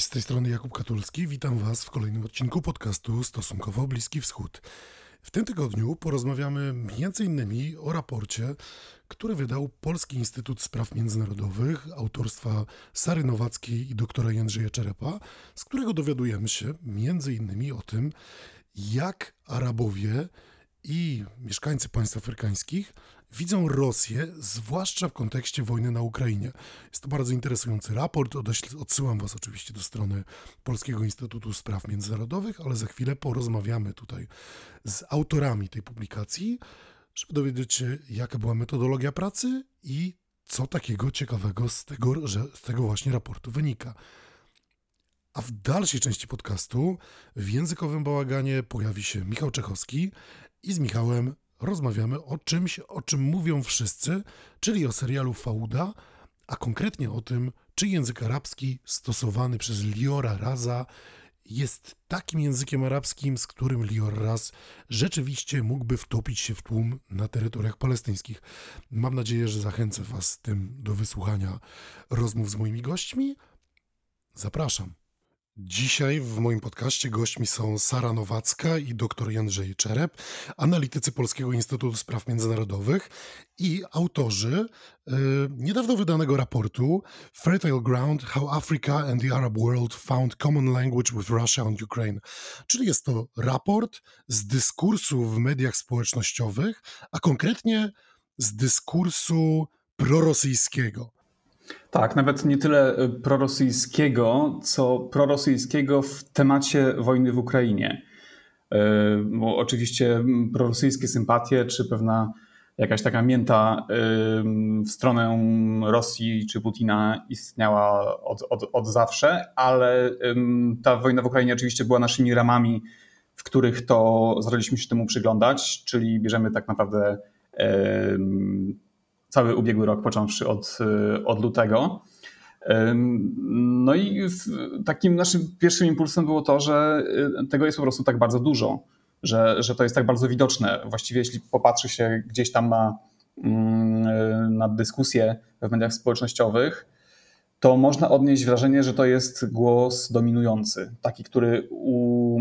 Cześć, z tej strony Jakub Katulski. Witam Was w kolejnym odcinku podcastu Stosunkowo Bliski Wschód. W tym tygodniu porozmawiamy m.in. o raporcie, który wydał Polski Instytut Spraw Międzynarodowych autorstwa Sary Nowackiej i doktora Jędrzeja Czerepa, z którego dowiadujemy się m.in. o tym, jak Arabowie i mieszkańcy państw afrykańskich widzą Rosję, zwłaszcza w kontekście wojny na Ukrainie. Jest to bardzo interesujący raport. Odsyłam Was oczywiście do strony Polskiego Instytutu Spraw Międzynarodowych, ale za chwilę porozmawiamy tutaj z autorami tej publikacji, żeby dowiedzieć się, jaka była metodologia pracy i co takiego ciekawego z tego, że z tego właśnie raportu wynika. A w dalszej części podcastu w językowym bałaganie pojawi się Michał Czechowski i z Michałem rozmawiamy o czymś, o czym mówią wszyscy, czyli o serialu Fauda, a konkretnie o tym, czy język arabski stosowany przez Liora Raza jest takim językiem arabskim, z którym Lior Raz rzeczywiście mógłby wtopić się w tłum na terytoriach palestyńskich. Mam nadzieję, że zachęcę Was tym do wysłuchania rozmów z moimi gośćmi. Zapraszam. Dzisiaj w moim podcaście gośćmi są Sara Nowacka i dr Jędrzej Czerep, analitycy Polskiego Instytutu Spraw Międzynarodowych i autorzy y, niedawno wydanego raportu Fertile Ground How Africa and the Arab World Found Common Language with Russia and Ukraine. Czyli jest to raport z dyskursu w mediach społecznościowych, a konkretnie z dyskursu prorosyjskiego tak, nawet nie tyle y, prorosyjskiego, co prorosyjskiego w temacie wojny w Ukrainie. Y, bo oczywiście prorosyjskie sympatie, czy pewna jakaś taka mięta y, w stronę Rosji czy Putina istniała od, od, od zawsze, ale ta wojna w Ukrainie oczywiście była naszymi ramami, w których to zaczęliśmy się temu przyglądać, czyli bierzemy tak naprawdę cały ubiegły rok, począwszy od, y, od lutego. No i takim naszym pierwszym impulsem było to, że y, tego jest po prostu tak bardzo dużo, że, że to jest tak bardzo widoczne. Właściwie jeśli popatrzy się gdzieś tam na, y, na dyskusję w mediach społecznościowych, to można odnieść wrażenie, że to jest głos dominujący, taki, który u,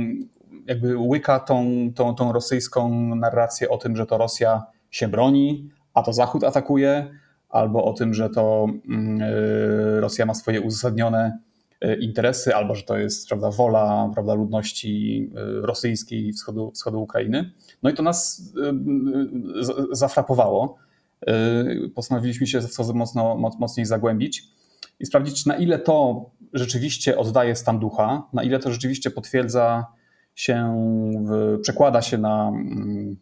jakby łyka tą, tą, tą rosyjską narrację o tym, że to Rosja się broni, a to Zachód atakuje, albo o tym, że to mm, y, Rosja ma swoje uzasadnione y, interesy, albo że to jest prawda, wola prawda, ludności y, rosyjskiej wschodu, wschodu Ukrainy. No i to nas zafrapowało. Postanowiliśmy się w to mocno, mocniej zagłębić i sprawdzić, na ile to rzeczywiście oddaje stan ducha, na ile to rzeczywiście potwierdza się, przekłada się na mm,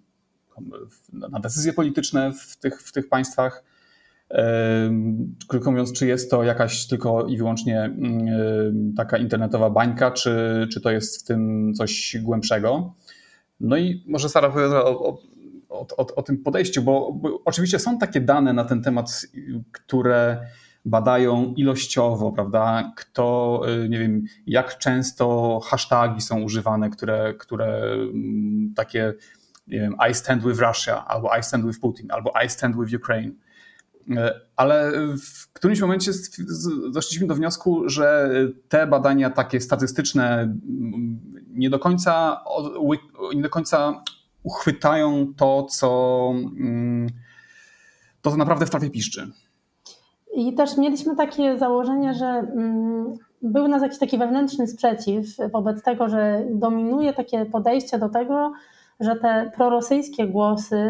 na decyzje polityczne w tych, w tych państwach. Krótko mówiąc, czy jest to jakaś tylko i wyłącznie taka internetowa bańka, czy, czy to jest w tym coś głębszego. No i może Sara opowiada o, o, o, o tym podejściu, bo, bo, oczywiście są takie dane na ten temat, które badają ilościowo, prawda? Kto, y, nie wiem, jak często hasztagi są używane, które, które takie wiem, I stand with Russia, albo I stand with Putin, albo I stand with Ukraine. E, ale w którymś momencie doszliśmy do wniosku, że te badania takie statystyczne nie do końca, nie do końca uchwytają to, co, to, co naprawdę w trawie piszczy. I też mieliśmy takie założenie, że był u nas jakiś taki wewnętrzny sprzeciw wobec tego, że dominuje takie podejście do tego, że te prorosyjskie głosy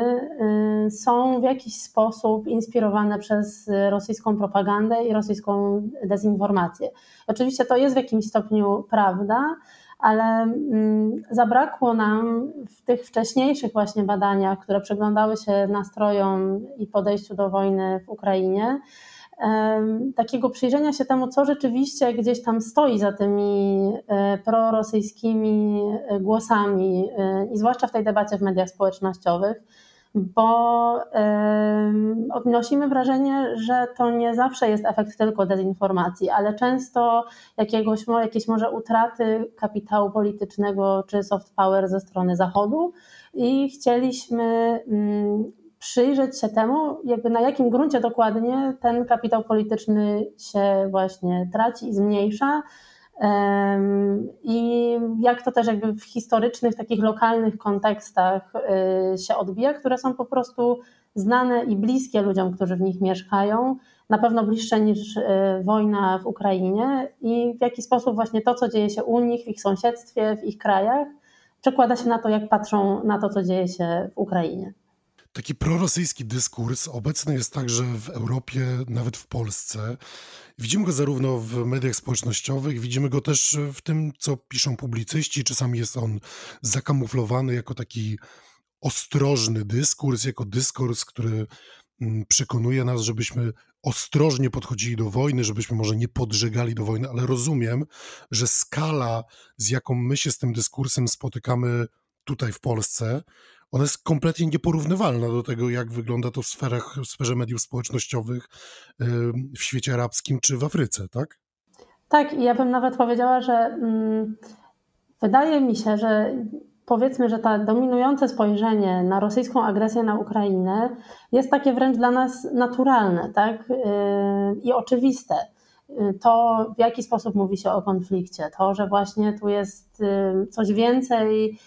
y, są w jakiś sposób inspirowane przez rosyjską propagandę i rosyjską dezinformację. Oczywiście to jest w jakimś stopniu prawda, ale mm, zabrakło nam w tych wcześniejszych właśnie badaniach, które przyglądały się nastrojom i podejściu do wojny w Ukrainie, takiego przyjrzenia się temu, co rzeczywiście gdzieś tam stoi za tymi e, prorosyjskimi e, głosami, e, i zwłaszcza w tej debacie w mediach społecznościowych, bo odnosimy wrażenie, że to nie zawsze jest efekt tylko dezinformacji, ale często jakiegoś, jakiejś może utraty kapitału politycznego czy soft power ze strony Zachodu i chcieliśmy mm, przyjrzeć się temu, jakby na jakim gruncie dokładnie ten kapitał polityczny się właśnie traci i zmniejsza I jak to też jakby w historycznych, takich lokalnych kontekstach y, się odbija, które są po prostu znane i bliskie ludziom, którzy w nich mieszkają, na pewno bliższe niż y, wojna w Ukrainie i w jaki sposób właśnie to, co dzieje się u nich, w ich sąsiedztwie, w ich krajach, przekłada się na to, jak patrzą na to, co dzieje się w Ukrainie. Taki prorosyjski dyskurs obecny jest także w Europie, nawet w Polsce. Widzimy go zarówno w mediach społecznościowych, widzimy go też w tym, co piszą publicyści. Czasami jest on zakamuflowany jako taki ostrożny dyskurs, jako dyskurs, który mm, przekonuje nas, żebyśmy ostrożnie podchodzili do wojny, żebyśmy może nie podżegali do wojny, ale rozumiem, że skala, z jaką my się z tym dyskursem spotykamy tutaj w Polsce, ona jest kompletnie nieporównywalna do tego, jak wygląda to w, sferach, w sferze mediów społecznościowych w świecie arabskim czy w Afryce, tak? Tak, i ja bym nawet powiedziała, że mm, wydaje mi się, że powiedzmy, że to dominujące spojrzenie na rosyjską agresję na Ukrainę jest takie wręcz dla nas naturalne tak? Yy, i oczywiste. To, w jaki sposób mówi się o konflikcie, to, że właśnie tu jest coś więcej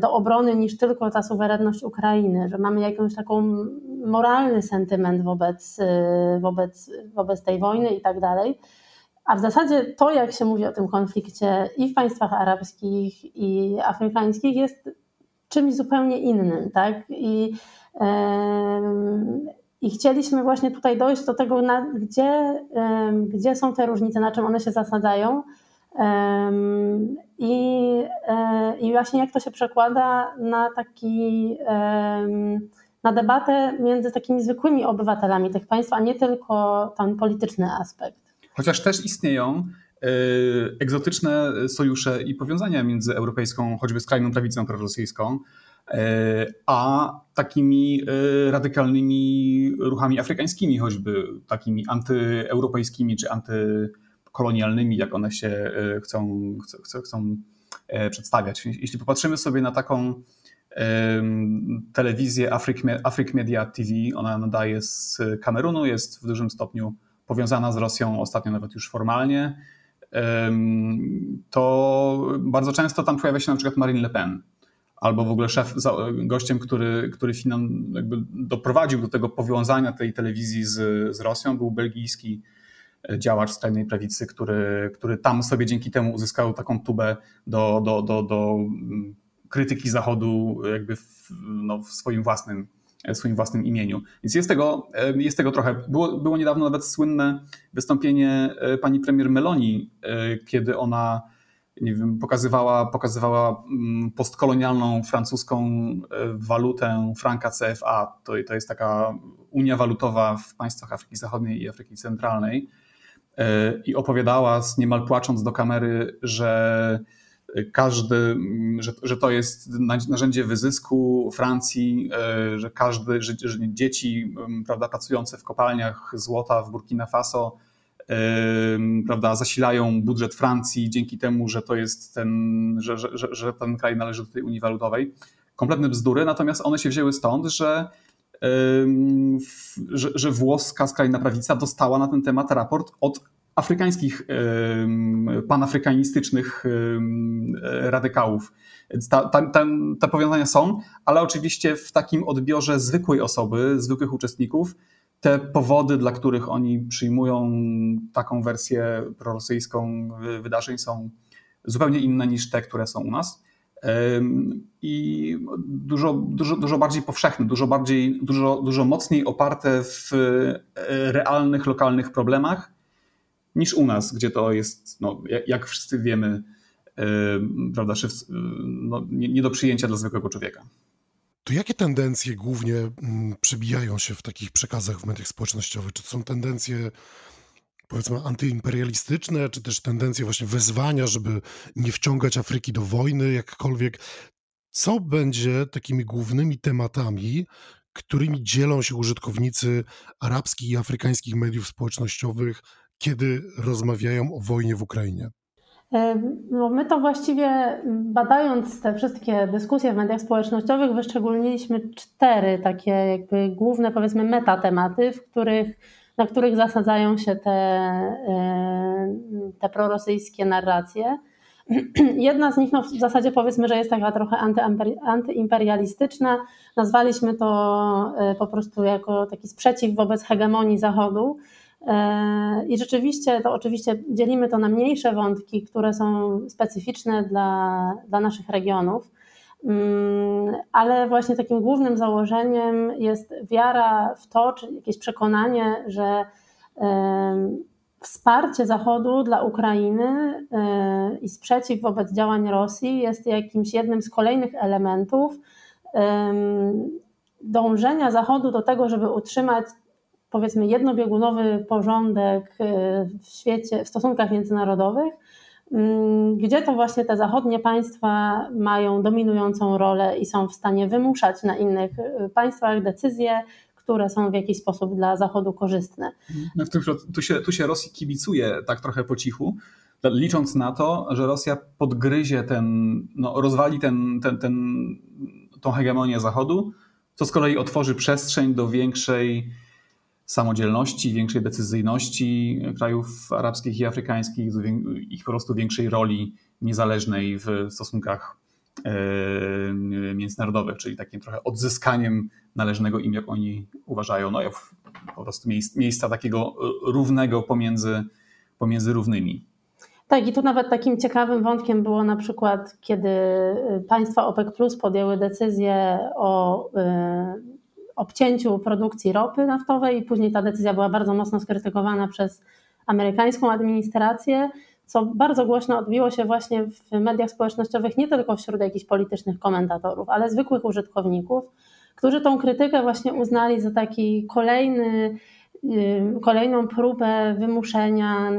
do obrony niż tylko ta suwerenność Ukrainy, że mamy jakąś taką moralny sentyment wobec, wobec, wobec tej wojny i tak dalej. A w zasadzie to, jak się mówi o tym konflikcie i w państwach arabskich, i afrykańskich, jest czymś zupełnie innym, tak? I, yy, i chcieliśmy właśnie tutaj dojść do tego, na, gdzie, yy, gdzie są te różnice, na czym one się zasadzają. Yy, właśnie jak to się przekłada na taki na debatę między takimi zwykłymi obywatelami tych państw, a nie tylko ten polityczny aspekt. Chociaż też istnieją e, egzotyczne sojusze i powiązania między europejską, choćby skrajną prawicą prorosyjską, e, a takimi e, radykalnymi ruchami afrykańskimi, choćby takimi antyeuropejskimi czy antykolonialnymi, jak one się chcą, chcą, chcą przedstawiać. Jeśli popatrzymy sobie na taką telewizję Afryk Media TV, ona nadaje z Kamerunu, jest w dużym stopniu powiązana z Rosją, ostatnio nawet już formalnie, to bardzo często tam pojawia się na przykład Marine Le Pen, albo w ogóle szef, gościem, który, który jakby doprowadził do tego powiązania tej telewizji z, z Rosją, był belgijski e, działacz skrajnej prawicy, który, który tam sobie dzięki temu uzyskał taką tubę do, do, do, do mm, krytyki Zachodu jakby w, no, w swoim własnym w swoim własnym imieniu. Więc jest tego, jest tego trochę. Było, było niedawno nawet słynne wystąpienie e, pani premier Meloni, e, kiedy ona nie wiem, pokazywała, pokazywała mm, postkolonialną francuską e, walutę franka CFA. To, to jest taka unia walutowa w państwach Afryki Zachodniej i Afryki Centralnej. I opowiadała, niemal płacząc do kamery, że każdy, że, że to jest narzędzie wyzysku Francji, e, że każdy, że, że dzieci prawda, pracujące w kopalniach złota w Burkina Faso prawda, zasilają budżet Francji dzięki temu, że to jest ten, że, że, że ten kraj należy do tej Unii Walutowej. Kompletne bzdury, natomiast one się wzięły stąd, że że, że włoska skrajna prawica dostała na ten temat raport od afrykańskich, panafrykanistycznych radykałów. Ta, ta, ta, te powiązania są, ale oczywiście w takim odbiorze zwykłej osoby, zwykłych uczestników, te powody, dla których oni przyjmują taką wersję prorosyjską wydarzeń są zupełnie inne niż te, które są u nas. I dużo, dużo, dużo bardziej powszechne, dużo, bardziej, dużo, dużo mocniej oparte w e, realnych, lokalnych problemach niż u nas, gdzie to jest, no, jak wszyscy wiemy, yy, prawda, no, nie, nie do przyjęcia dla zwykłego człowieka. To jakie tendencje głównie mm, przebijają się w takich przekazach w mediach społecznościowych? Czy to są tendencje powiedzmy antyimperialistyczne, czy też tendencje właśnie wezwania, żeby nie wciągać Afryki do wojny jakkolwiek? Co będzie takimi głównymi tematami, którymi dzielą się użytkownicy arabskich i afrykańskich mediów społecznościowych kiedy rozmawiają o wojnie w Ukrainie? No my to właściwie badając te wszystkie dyskusje w mediach społecznościowych wyszczególniliśmy cztery takie jakby główne powiedzmy metatematy, w których na których zasadzają się te, te prorosyjskie narracje. Jedna z nich no, w zasadzie powiedzmy, że jest taka trochę antyimperialistyczna. Nazwaliśmy to po prostu jako taki sprzeciw wobec hegemonii Zachodu. I rzeczywiście, to oczywiście dzielimy to na mniejsze wątki, które są specyficzne dla, dla naszych regionów, mm, ale właśnie takim głównym założeniem jest wiara w to, czy jakieś przekonanie, że wsparcie Zachodu dla Ukrainy e, i sprzeciw wobec działań Rosji jest jakimś jednym z kolejnych elementów dążenia Zachodu do tego, żeby utrzymać powiedzmy jednobiegunowy porządek y, w świecie, w stosunkach międzynarodowych, mm, gdzie to właśnie te zachodnie państwa mają dominującą rolę i są w stanie wymuszać na innych y, państwach decyzje, które są w jakiś sposób dla Zachodu korzystne. No w tym, tu, się, tu się Rosji kibicuje tak trochę po cichu, licząc na to, że Rosja podgryzie ten, no, rozwali ten, ten, ten, tą hegemonię Zachodu, co z kolei otworzy przestrzeń do większej samodzielności, większej decyzyjności krajów arabskich i afrykańskich, ich po prostu większej roli niezależnej w stosunkach e, międzynarodowych, czyli takim trochę odzyskaniem należnego im, jak oni uważają, no po prostu miejsca takiego równego pomiędzy, pomiędzy równymi. Tak, i tu nawet takim ciekawym wątkiem było na przykład, kiedy państwa OPEC Plus podjęły decyzję o y, obcięciu produkcji ropy naftowej i później ta decyzja była bardzo mocno skrytykowana przez amerykańską administrację, co bardzo głośno odbiło się właśnie w mediach społecznościowych, nie tylko wśród jakichś politycznych komentatorów, ale zwykłych użytkowników, którzy tą krytykę właśnie uznali za taki kolejny kolejną próbę wymuszenia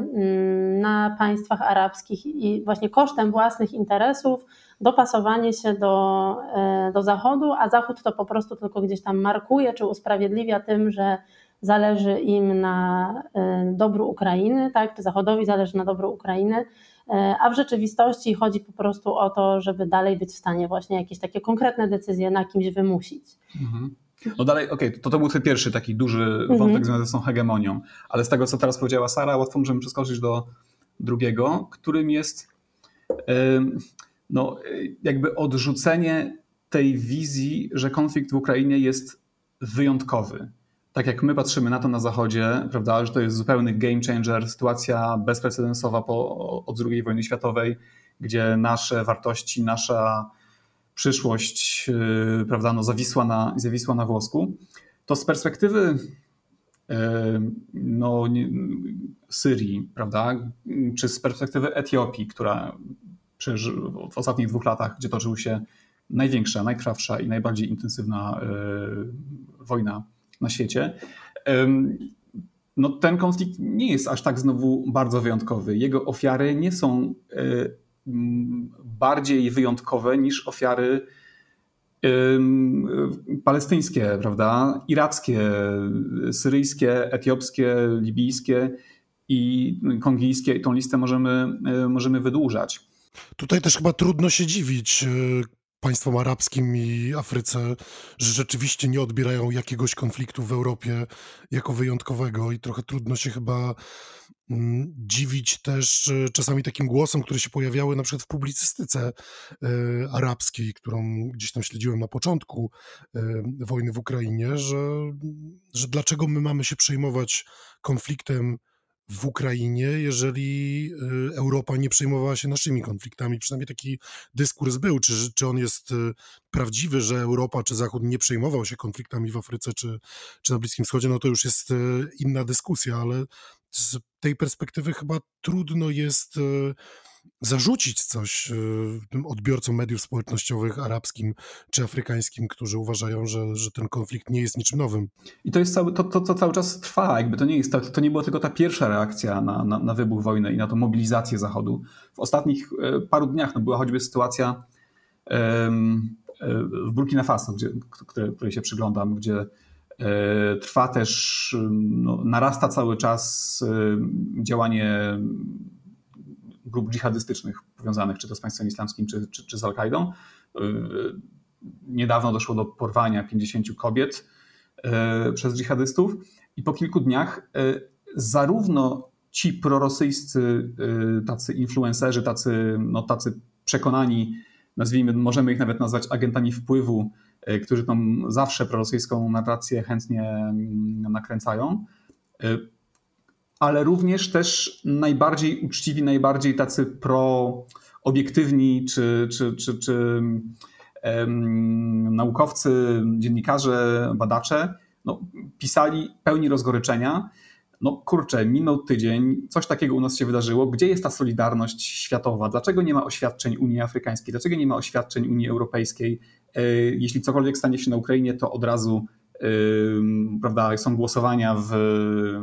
na państwach arabskich i właśnie kosztem własnych interesów dopasowanie się do, e, do Zachodu, a Zachód to po prostu tylko gdzieś tam markuje czy usprawiedliwia tym, że zależy im na e, dobru Ukrainy, tak, czy Zachodowi zależy na dobru Ukrainy, e, a w rzeczywistości chodzi po prostu o to, żeby dalej być w stanie właśnie jakieś takie konkretne decyzje na kimś wymusić. Mhm. No dalej, okej, okay, to, to był ten pierwszy taki duży mhm. wątek związany z tą hegemonią, ale z tego, co teraz powiedziała Sara, łatwo możemy przeskoczyć do drugiego, którym jest no, jakby odrzucenie tej wizji, że konflikt w Ukrainie jest wyjątkowy. Tak jak my patrzymy na to na Zachodzie, prawda, że to jest zupełny game changer, sytuacja bezprecedensowa po, od II wojny światowej, gdzie nasze wartości, nasza przyszłość yy, prawda, no, zawisła, na, zawisła na włosku, to z perspektywy yy, no, Syrii, prawda, czy z perspektywy Etiopii, która przecież w ostatnich dwóch latach, gdzie toczył się największa, najkrwawsza i najbardziej intensywna e, wojna na świecie. No, ten konflikt nie jest aż tak znowu bardzo wyjątkowy. Jego ofiary nie są bardziej wyjątkowe niż ofiary palestyńskie, prawda? Irackie, syryjskie, etiopskie, libijskie i kongijskie. I tą listę możemy, e, możemy wydłużać. Tutaj też chyba trudno się dziwić e, państwom arabskim i Afryce, że rzeczywiście nie odbierają jakiegoś konfliktu w Europie jako wyjątkowego i trochę trudno się chyba dziwić też e, czasami takim głosom, które się pojawiały na przykład w publicystyce e, arabskiej, którą gdzieś tam śledziłem na początku wojny w Ukrainie, że, że dlaczego my mamy się przejmować konfliktem w Ukrainie, jeżeli y, Europa nie przejmowała się naszymi konfliktami. Przynajmniej taki dyskurs był. Czy, czy on jest y, prawdziwy, że Europa czy Zachód nie przejmował się konfliktami w Afryce czy, czy na Bliskim Wschodzie, no to już jest y, inna dyskusja, ale z tej perspektywy chyba trudno jest zarzucić coś y, tym odbiorcom mediów społecznościowych arabskim czy afrykańskim, którzy uważają, że, że ten konflikt nie jest niczym nowym. I to jest cały, to, to, to cały czas trwa, jakby to nie jest, to, to nie była tylko ta pierwsza reakcja na, na, na wybuch wojny i na tą mobilizację Zachodu. W ostatnich e, paru dniach no, była choćby sytuacja e, w Burkina Faso, gdzie, które, której się przyglądam, gdzie trwa też, no, narasta cały czas działanie grup dżihadystycznych powiązanych czy to z państwem islamskim, czy, czy, czy z Al-Kaidą. Y, niedawno doszło do porwania 50 kobiet y, przez dżihadystów. i po kilku dniach zarówno ci prorosyjscy tacy influencerzy, tacy, no, tacy przekonani, nazwijmy, możemy ich nawet nazwać agentami wpływu, którzy tą zawsze prorosyjską narrację chętnie mm, nakręcają, ale również też najbardziej uczciwi, najbardziej tacy pro-obiektywni czy, czy, czy, czy naukowcy, dziennikarze, badacze no, pisali pełni rozgoryczenia. No kurczę, minął tydzień, coś takiego u nas się wydarzyło. Gdzie jest ta solidarność światowa? Dlaczego nie ma oświadczeń Unii Afrykańskiej? Dlaczego nie ma oświadczeń Unii Europejskiej? E, jeśli cokolwiek stanie się na Ukrainie, to od razu prawda, są głosowania w,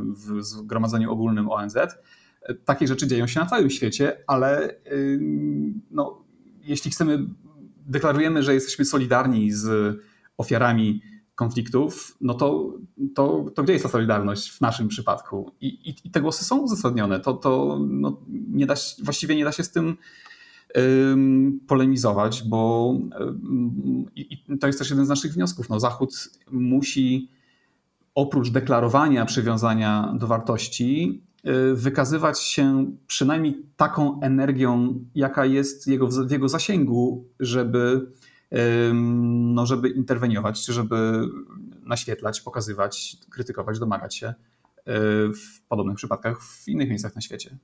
w Zgromadzeniu Ogólnym ONZ. Takie rzeczy dzieją się na całym świecie, ale no, jeśli chcemy, deklarujemy, że jesteśmy solidarni z ofiarami konfliktów, no to, to, to gdzie jest ta solidarność w naszym przypadku? I, i, i te głosy są uzasadnione. To, to no, nie da, właściwie nie da się z tym polemizować, bo i to jest też jeden z naszych wniosków. No, Zachód musi oprócz deklarowania przywiązania do wartości, y, wykazywać się przynajmniej taką energią, jaka jest jego, w jego zasięgu, żeby, no, żeby interweniować, żeby naświetlać, pokazywać, krytykować, domagać się y, w podobnych przypadkach w innych miejscach na świecie.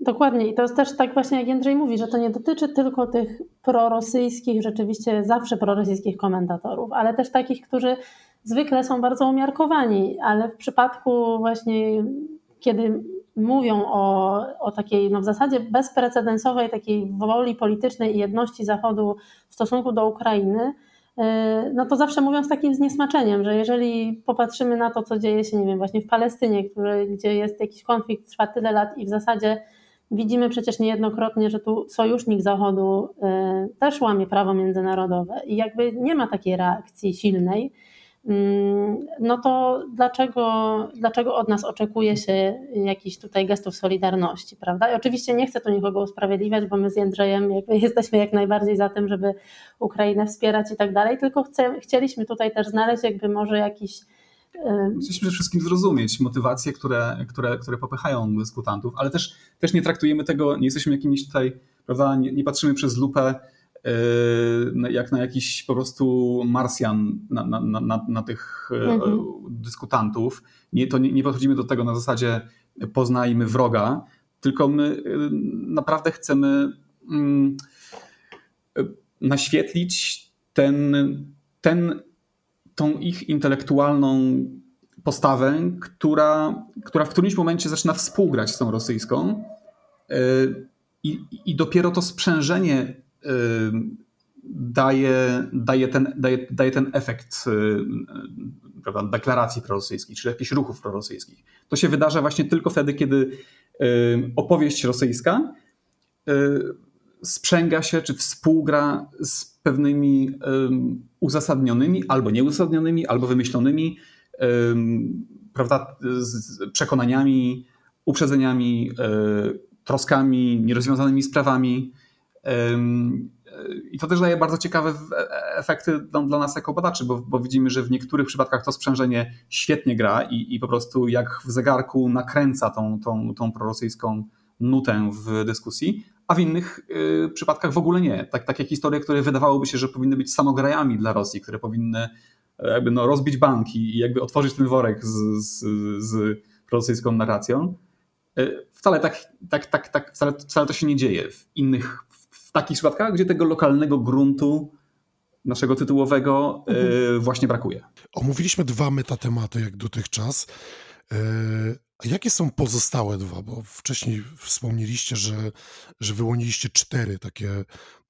Dokładnie. I to jest też tak właśnie jak Jędrzej mówi, że to nie dotyczy tylko tych prorosyjskich, rzeczywiście zawsze prorosyjskich komentatorów, ale też takich, którzy zwykle są bardzo umiarkowani, ale w przypadku właśnie kiedy mówią o, o takiej no w zasadzie bezprecedensowej takiej woli politycznej i jedności Zachodu w stosunku do Ukrainy, e, no to zawsze mówią z takim zniesmaczeniem, że jeżeli popatrzymy na to, co dzieje się, nie wiem, właśnie w Palestynie, który, gdzie jest jakiś konflikt, trwa tyle lat i w zasadzie Widzimy przecież niejednokrotnie, że tu sojusznik Zachodu y, też łamie prawo międzynarodowe i jakby nie ma takiej reakcji silnej, mm, no to dlaczego, dlaczego od nas oczekuje się jakichś tutaj gestów solidarności, prawda? I oczywiście nie chcę tu nikogo usprawiedliwiać, bo my z Jędrzejem jesteśmy jak najbardziej za tym, żeby Ukrainę wspierać i tak dalej, tylko chcę, chcieliśmy tutaj też znaleźć jakby może jakiś Chcieliśmy przede wszystkim zrozumieć motywacje, które, które, które popychają dyskutantów, ale też, też nie traktujemy tego, nie jesteśmy jakimiś tutaj, prawda, nie, nie patrzymy przez lupę yy, jak na jakiś po prostu Marsjan na, na, na, na tych e, mhm. dyskutantów. Nie, to nie, nie podchodzimy do tego na zasadzie poznajmy wroga, tylko my e, naprawdę chcemy mm, naświetlić ten, ten tą ich intelektualną postawę, która, która w którymś momencie zaczyna współgrać z tą rosyjską. E, I, i dopiero to sprzężenie e, daje, daje, ten, daje, daje ten efekt e, prawda, deklaracji prorosyjskiej, czy jakichś ruchów prorosyjskich. To się wydarza właśnie tylko wtedy, kiedy opowieść rosyjska sprzęga się, czy współgra z pewnymi uzasadnionymi, albo nieuzasadnionymi, albo wymyślonymi prawda, przekonaniami, uprzedzeniami, e, troskami, nierozwiązanymi sprawami. I to też daje bardzo ciekawe efekty dla nas jako badaczy, bo, bo, widzimy, że w niektórych przypadkach to sprzężenie świetnie gra i, i po prostu jak w zegarku nakręca tą, tą, tą prorosyjską nutę w dyskusji, a w innych y, przypadkach w ogóle nie. Tak, takie historie, które wydawałoby się, że powinny być samograjami dla Rosji, które powinny e, jakby no, rozbić banki i jakby otworzyć ten worek z, z, z rosyjską narracją. E, wcale tak, tak, tak, tak wcale, wcale to się nie dzieje. W innych, w takich przypadkach, gdzie tego lokalnego gruntu naszego tytułowego e, mhm. właśnie brakuje. Omówiliśmy dwa metatematy jak dotychczas. A jakie są pozostałe dwa? Bo wcześniej wspomnieliście, że, że wyłoniliście cztery takie,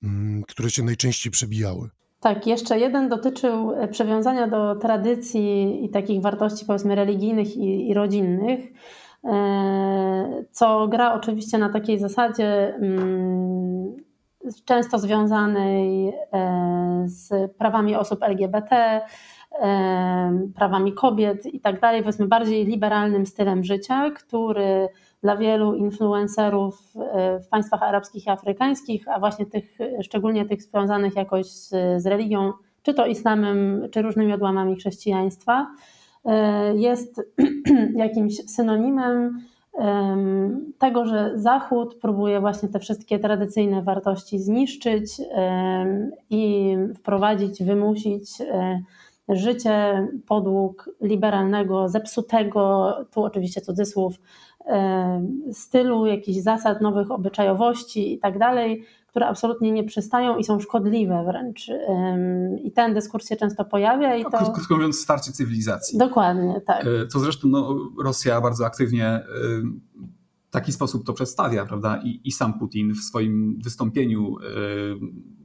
mm, które się najczęściej przebijały. Tak, jeszcze jeden dotyczył e, przywiązania do tradycji i takich wartości, powiedzmy, religijnych i, i rodzinnych, e, co gra oczywiście na takiej zasadzie mm, często związanej e, z prawami osób LGBT, prawami kobiet i tak dalej, powiedzmy bardziej liberalnym stylem życia, który dla wielu influencerów e, w państwach arabskich i afrykańskich, a właśnie tych, szczególnie tych związanych jakoś z, z religią, czy to islamem, czy różnymi odłamami chrześcijaństwa, jest jakimś synonimem tego, że Zachód próbuje właśnie te wszystkie tradycyjne wartości zniszczyć i wprowadzić, wymusić życie podług liberalnego, zepsutego, tu oczywiście cudzysłów, stylu, jakichś zasad, nowych obyczajowości i tak dalej, które absolutnie nie przystają i są szkodliwe wręcz. I ten dyskurs się często pojawia. I no, to... Krótko mówiąc, starcie cywilizacji. Dokładnie, tak. E, co zresztą no, Rosja bardzo aktywnie w taki sposób to przedstawia, prawda? I, I sam Putin w swoim wystąpieniu,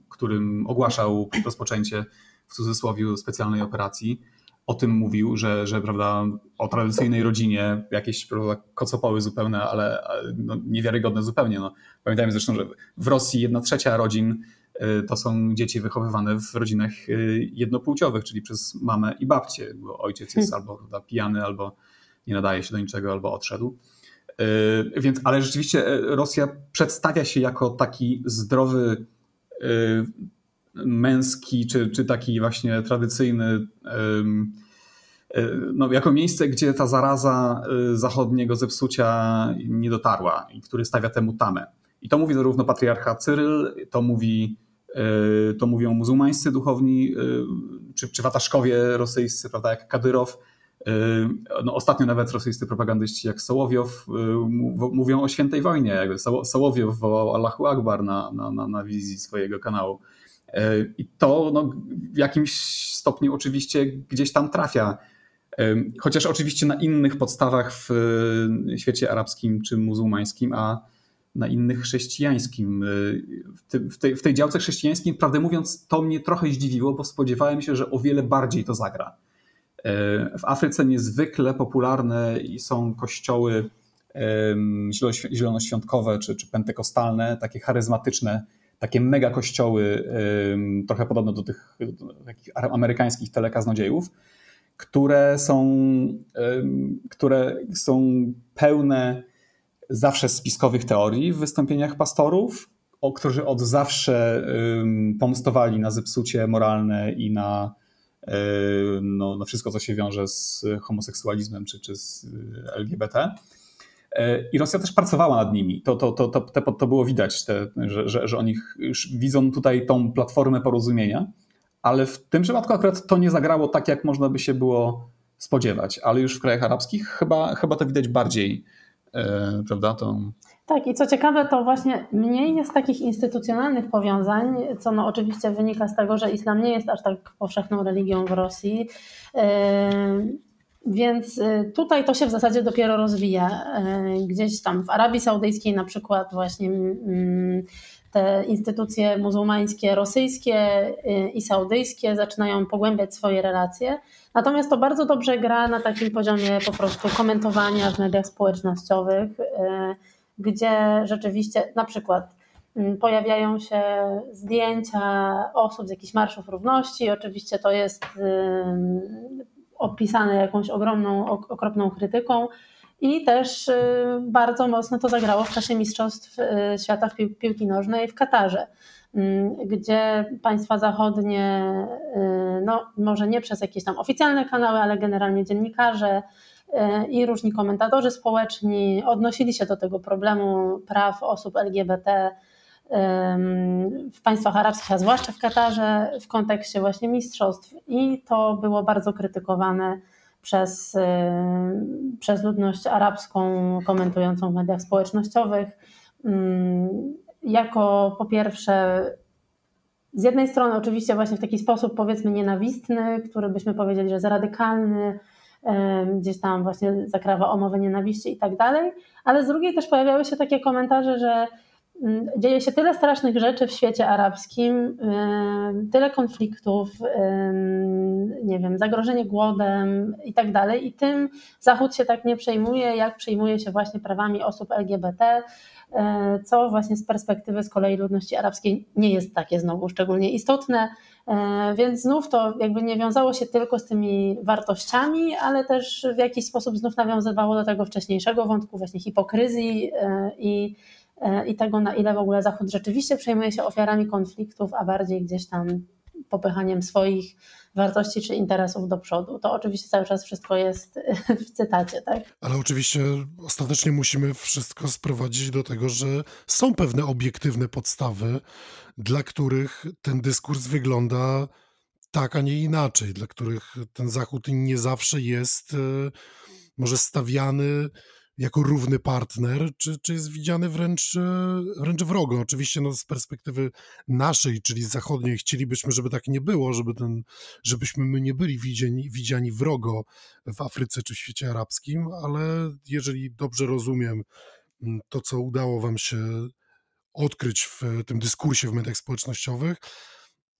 którym ogłaszał rozpoczęcie w cudzysłowie specjalnej operacji, o tym mówił, że, że prawda, o tradycyjnej rodzinie jakieś prawda, kocopoły zupełne, ale no, niewiarygodne zupełnie. No. Pamiętajmy zresztą, że w Rosji jedna trzecia rodzin y, to są dzieci wychowywane w rodzinach y, jednopłciowych, czyli przez mamę i babcię, bo ojciec jest hmm. albo prawda, pijany, albo nie nadaje się do niczego, albo odszedł. Y, więc, ale rzeczywiście Rosja przedstawia się jako taki zdrowy męski, czy, czy taki właśnie tradycyjny, no, jako miejsce, gdzie ta zaraza y, zachodniego zepsucia nie dotarła i który stawia temu tamę. I to mówi zarówno patriarcha Cyryl, to mówi y, to mówią muzułmańscy duchowni, czy, czy wataszkowie rosyjscy, prawda, jak Kadyrow. No, ostatnio nawet rosyjscy propagandyści jak Sołowiow mówią o świętej wojnie. Sołowiow wołał Allahu Akbar na, na, na, na wizji swojego kanału. E, I to no, w jakimś stopniu oczywiście gdzieś tam trafia. E, chociaż oczywiście na innych podstawach w e, świecie arabskim czy muzułmańskim, a na innych chrześcijańskim. W tej, w tej działce chrześcijańskiej, prawdę mówiąc, to mnie trochę zdziwiło, bo spodziewałem się, że o wiele bardziej to zagra. W Afryce niezwykle popularne są kościoły zielonoświątkowe czy, czy pentekostalne, takie charyzmatyczne, takie mega kościoły, trochę podobne do tych takich amerykańskich telekaznodziejów, które są, które są pełne zawsze spiskowych teorii w wystąpieniach pastorów, którzy od zawsze pomstowali na zepsucie moralne i na, no, na wszystko, co się wiąże z homoseksualizmem czy, czy z LGBT. I Rosja też pracowała nad nimi. To, to, to, to, to było widać, te, że, że, że oni widzą tutaj tą platformę porozumienia, ale w tym przypadku akurat to nie zagrało tak, jak można by się było spodziewać. Ale już w krajach arabskich chyba, chyba to widać bardziej, e, prawda? To... Tak, i co ciekawe, to właśnie mniej jest takich instytucjonalnych powiązań, co no oczywiście wynika z tego, że islam nie jest aż tak powszechną religią w Rosji. E, więc y, tutaj to się w zasadzie dopiero rozwija. Y, gdzieś tam w Arabii Saudyjskiej na przykład właśnie mm, te instytucje muzułmańskie, rosyjskie y, i saudyjskie zaczynają pogłębiać swoje relacje. Natomiast to bardzo dobrze gra na takim poziomie po prostu komentowania w mediach społecznościowych, gdzie rzeczywiście na przykład mm, pojawiają się zdjęcia osób z jakichś marszów równości. Oczywiście to jest opisane jakąś ogromną, okropną krytyką. I też y, bardzo mocno to zagrało w czasie Mistrzostw y, Świata w piłki nożnej w Katarze, mm, gdzie państwa zachodnie, y, no może nie przez jakieś tam oficjalne kanały, ale generalnie dziennikarze i różni komentatorzy społeczni odnosili się do tego problemu praw osób LGBT w państwach arabskich, a zwłaszcza w Katarze, w kontekście właśnie mistrzostw. I to było bardzo krytykowane przez, przez ludność arabską komentującą w mediach społecznościowych. Jako po pierwsze, z jednej strony, oczywiście, właśnie w taki sposób powiedzmy nienawistny, który byśmy powiedzieli, że jest radykalny, gdzieś tam właśnie zakrawa o mowę nienawiści i tak dalej, ale z drugiej też pojawiały się takie komentarze, że Mm, dzieje się tyle strasznych rzeczy w świecie arabskim, tyle konfliktów, nie wiem, zagrożenie głodem i tak dalej. I tym Zachód się tak nie przejmuje, jak przejmuje się właśnie prawami osób LGBT, e, co właśnie z perspektywy z kolei ludności arabskiej nie jest takie znowu szczególnie istotne. E, więc znów to jakby nie wiązało się tylko z tymi wartościami, ale też w jakiś sposób znów nawiązywało do tego wcześniejszego wątku właśnie hipokryzji e, i i tego, na ile w ogóle Zachód rzeczywiście przejmuje się ofiarami konfliktów, a bardziej gdzieś tam popychaniem swoich wartości czy interesów do przodu. To oczywiście cały czas wszystko jest w cytacie, tak? Ale oczywiście ostatecznie musimy wszystko sprowadzić do tego, że są pewne obiektywne podstawy, dla których ten dyskurs wygląda tak, a nie inaczej, dla których ten Zachód nie zawsze jest e, może stawiany jako równy partner, czy, czy jest widziany wręcz, e, wręcz wrogo. Oczywiście no, z perspektywy naszej, czyli zachodniej, chcielibyśmy, żeby tak nie było, żeby ten, żebyśmy my nie byli widziani, widziani wrogo w Afryce czy w świecie arabskim, ale jeżeli dobrze rozumiem mm, to, co udało wam się odkryć w tym dyskursie w mediach społecznościowych,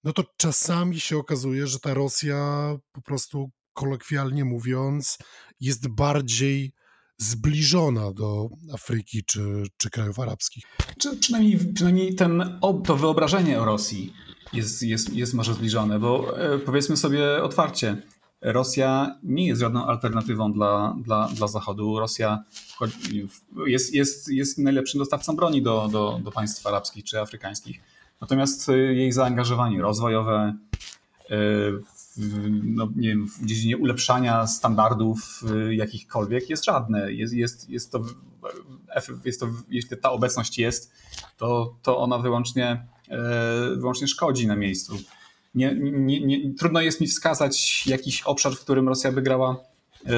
no to czasami się okazuje, że ta Rosja po prostu kolokwialnie mówiąc jest bardziej zbliżona do Afryki czy, czy krajów arabskich. Czy, przynajmniej, przynajmniej ten, to wyobrażenie o Rosji jest, jest, jest może zbliżone, bo e, powiedzmy sobie otwarcie, Rosja nie jest żadną alternatywą dla, dla, dla Zachodu. Rosja jest, jest, jest najlepszym dostawcą broni do, do, do państw arabskich czy afrykańskich. Natomiast e, jej zaangażowanie rozwojowe, e, no, nie wiem, w dziedzinie ulepszania standardów y, jakichkolwiek jest żadne. Jest, jest, jest, to, jest to, jeśli ta obecność jest, to, to ona wyłącznie, e, wyłącznie szkodzi na miejscu. Nie, nie, nie, trudno jest mi wskazać jakiś obszar, w którym Rosja wygrała e,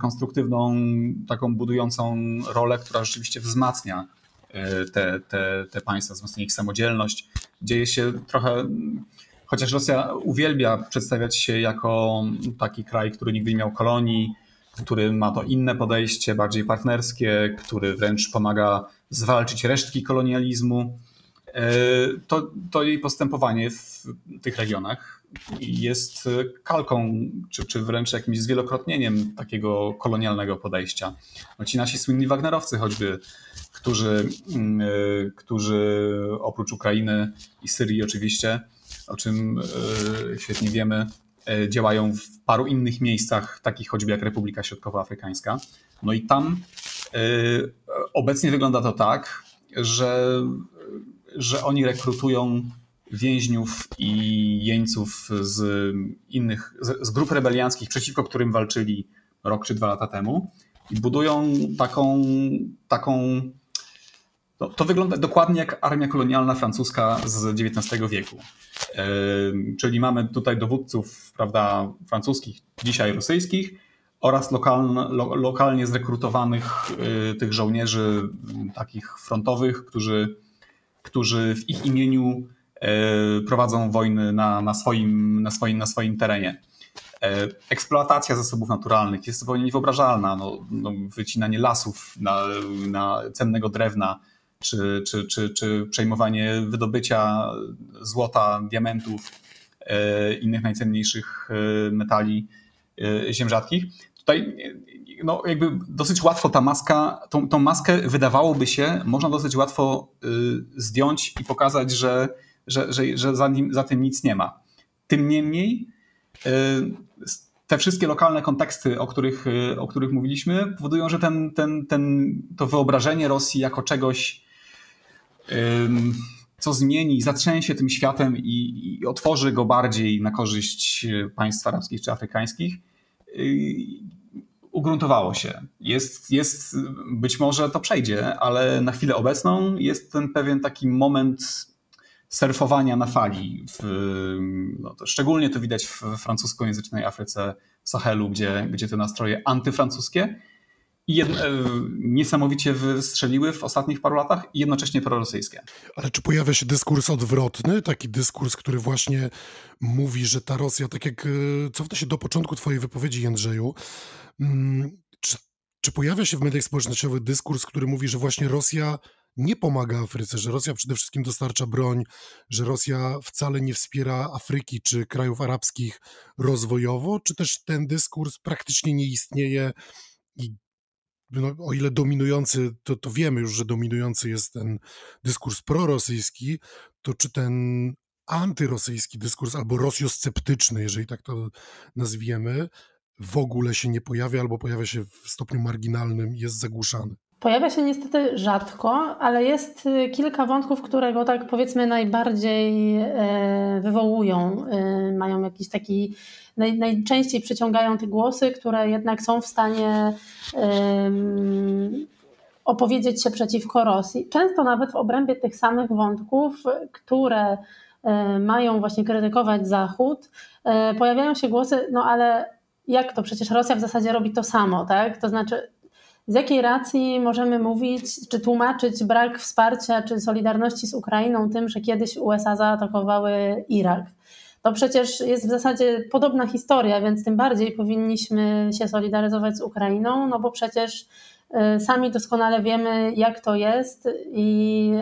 konstruktywną, taką budującą rolę, która rzeczywiście wzmacnia e, te, te, te państwa, wzmacnia ich samodzielność. Dzieje się trochę Chociaż Rosja uwielbia przedstawiać się jako taki kraj, który nigdy nie miał kolonii, który ma to inne podejście, bardziej partnerskie, który wręcz pomaga zwalczyć resztki kolonializmu, e, to, to jej postępowanie w tych regionach jest kalką, czy, czy wręcz jakimś zwielokrotnieniem takiego kolonialnego podejścia. No ci nasi słynni Wagnerowcy choćby, którzy, mm, e, którzy oprócz Ukrainy i Syrii oczywiście, o czym e, świetnie wiemy, e, działają w paru innych miejscach, takich choćby jak Republika Środkowoafrykańska. No i tam e, obecnie wygląda to tak, że, że oni rekrutują więźniów i jeńców z innych, z, grup rebelianckich, przeciwko którym walczyli rok czy dwa lata temu i budują taką, taką no, to wygląda dokładnie jak armia kolonialna francuska z XIX wieku. Czyli mamy tutaj dowódców prawda, francuskich, dzisiaj rosyjskich oraz lokalne, lo, lokalnie zrekrutowanych y, tych żołnierzy takich frontowych, którzy, którzy w ich imieniu e, prowadzą wojny na, na, swoim, na, swoim, na swoim terenie. E, eksploatacja zasobów naturalnych jest zupełnie niewyobrażalna. No, no, wycinanie lasów na, na cennego drewna, czy, czy, czy, czy przejmowanie wydobycia złota, diamentów, e, innych najcenniejszych e, metali e, ziem rzadkich. Tutaj no, jakby dosyć łatwo ta maska, tą, tą maskę wydawałoby się, można dosyć łatwo zdjąć i pokazać, że, że, że, że za, nim, za tym nic nie ma. Tym niemniej te wszystkie lokalne konteksty, o których, o których mówiliśmy, powodują, że ten, ten, ten, to wyobrażenie Rosji jako czegoś co zmieni, zatrzęsie tym światem i, i, otworzy go bardziej na korzyść e, państw arabskich czy afrykańskich, y, ugruntowało się. Jest, jest, być może to przejdzie, ale na chwilę obecną jest ten pewien taki moment surfowania na fali. W, no to szczególnie to widać w francuskojęzycznej Afryce, w Sahelu, gdzie, gdzie te nastroje antyfrancuskie i jed... E, niesamowicie wystrzeliły w ostatnich paru latach i jednocześnie prorosyjskie. Ale czy pojawia się dyskurs odwrotny, taki dyskurs, który właśnie mówi, że ta Rosja, tak jak e, cofnę się do początku twojej wypowiedzi, Jędrzeju, mm, czy, czy pojawia się w mediach społecznościowych dyskurs, który mówi, że właśnie Rosja nie pomaga Afryce, że Rosja przede wszystkim dostarcza broń, że Rosja wcale nie wspiera Afryki czy krajów arabskich rozwojowo, czy też ten dyskurs praktycznie nie istnieje i no, o ile dominujący, to, to wiemy już, że dominujący jest ten dyskurs prorosyjski, to czy ten antyrosyjski dyskurs albo rosjosceptyczny, jeżeli tak to nazwiemy, w ogóle się nie pojawia albo pojawia się w stopniu marginalnym i jest zagłuszany. Pojawia się niestety rzadko, ale jest y, kilka wątków, które go tak powiedzmy najbardziej e, wywołują. E, mają jakiś taki, naj, najczęściej przyciągają te głosy, które jednak są w stanie opowiedzieć się przeciwko Rosji. Często nawet w obrębie tych samych wątków, które e, mają właśnie krytykować Zachód, pojawiają się głosy, no ale jak to? Przecież Rosja w zasadzie robi to samo, tak? To znaczy, z jakiej racji możemy mówić, czy tłumaczyć brak wsparcia czy solidarności z Ukrainą tym, że kiedyś USA zaatakowały Irak? To przecież jest w zasadzie podobna historia, więc tym bardziej powinniśmy się solidaryzować z Ukrainą, no bo przecież y, sami doskonale wiemy, jak to jest, i,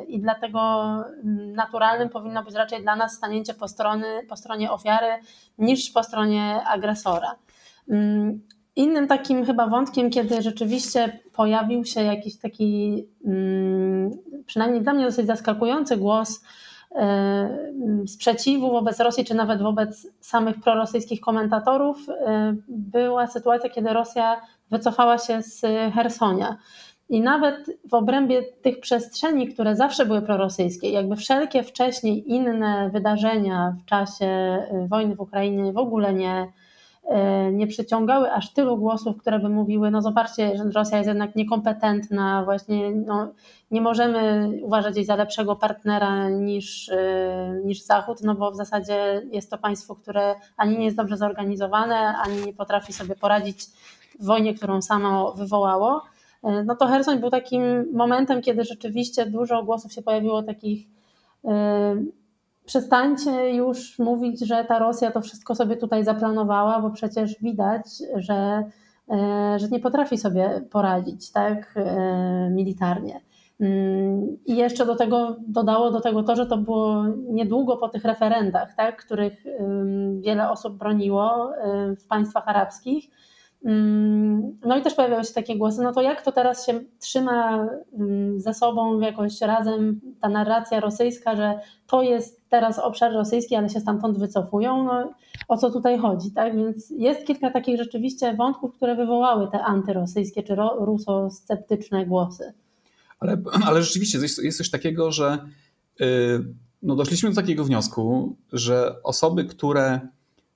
y, i dlatego naturalnym powinno być raczej dla nas stanięcie po, strony, po stronie ofiary niż po stronie agresora. Mm, Innym takim chyba wątkiem, kiedy rzeczywiście pojawił się jakiś taki, mm, przynajmniej dla mnie dosyć zaskakujący głos e, sprzeciwu wobec Rosji, czy nawet wobec samych prorosyjskich komentatorów, e, była sytuacja, kiedy Rosja wycofała się z Hersonia. I nawet w obrębie tych przestrzeni, które zawsze były prorosyjskie, jakby wszelkie wcześniej inne wydarzenia w czasie e, wojny w Ukrainie w ogóle nie, nie przyciągały aż tylu głosów, które by mówiły, no zobaczcie, że Rosja jest jednak niekompetentna, właśnie no, nie możemy uważać jej za lepszego partnera niż, e, niż Zachód, no bo w zasadzie jest to państwo, które ani nie jest dobrze zorganizowane, ani nie potrafi sobie poradzić w wojnie, którą samo wywołało. E, no to Hersoń był takim momentem, kiedy rzeczywiście dużo głosów się pojawiło takich przestańcie już mówić, że ta Rosja to wszystko sobie tutaj zaplanowała, bo przecież widać, że, e, że nie potrafi sobie poradzić tak e, militarnie. Mm, I jeszcze do tego dodało do tego to, że to było niedługo po tych referendach, tak, których wiele osób broniło e, w państwach arabskich no i też pojawiały się takie głosy, no to jak to teraz się trzyma mm, ze sobą jakoś razem ta narracja rosyjska, że to jest teraz obszar rosyjski, ale się stamtąd wycofują, no o co tutaj chodzi, tak? Więc jest kilka takich rzeczywiście wątków, które wywołały te antyrosyjskie czy rusosceptyczne głosy. Ale, ale rzeczywiście jest, coś takiego, że yy, no doszliśmy do takiego wniosku, że osoby, które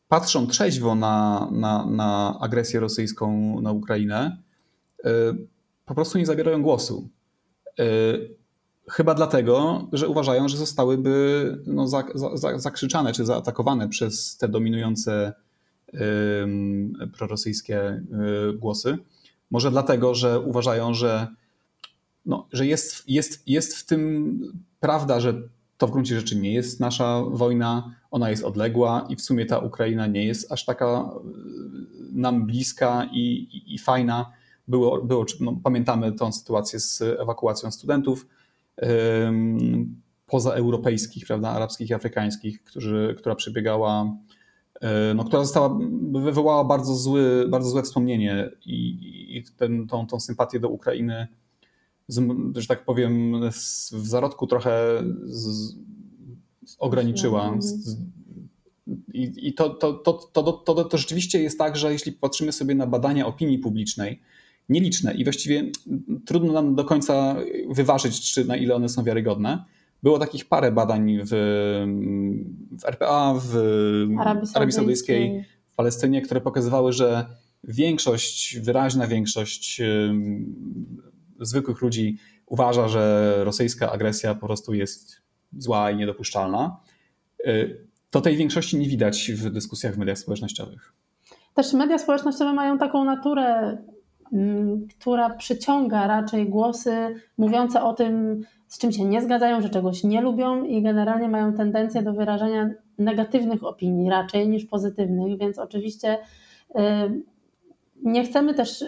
patrzą trzeźwo na, na, na agresję rosyjską na Ukrainę, y, po prostu nie zabierają głosu. Y, chyba dlatego, że uważają, że zostałyby no, za, za, zakrzyczane czy zaatakowane przez te dominujące prorosyjskie y, głosy. Może dlatego, że uważają, że, no, że jest, jest, jest w tym prawda, że to w gruncie rzeczy nie jest nasza wojna, ona jest odległa i w sumie ta Ukraina nie jest aż taka e, nam bliska i, i, i fajna. Było, było no, pamiętamy tą sytuację z ewakuacją studentów um, pozaeuropejskich, prawda, arabskich i afrykańskich, którzy, która przebiegała, e, no, która została, wywołała bardzo, zły, bardzo złe wspomnienie i, i ten, tą, tą sympatię do Ukrainy że tak powiem, w zarodku trochę z, ograniczyła. I, i to, to, to, to, to, to rzeczywiście jest tak, że jeśli patrzymy sobie na badania opinii publicznej, nieliczne i właściwie trudno nam do końca wyważyć, czy na ile one są wiarygodne. Było takich parę badań w, w RPA, w Arabii, Arabii Saudyjskiej, w Palestynie, które pokazywały, że większość, wyraźna większość zwykłych ludzi uważa, że rosyjska agresja po prostu jest zła i niedopuszczalna, y, to tej większości nie widać w dyskusjach w mediach społecznościowych. Też media społecznościowe mają taką naturę, mm, która przyciąga raczej głosy mówiące o tym, z czym się nie zgadzają, że czegoś nie lubią i generalnie mają tendencję do wyrażania negatywnych opinii raczej niż pozytywnych, więc oczywiście y, nie chcemy też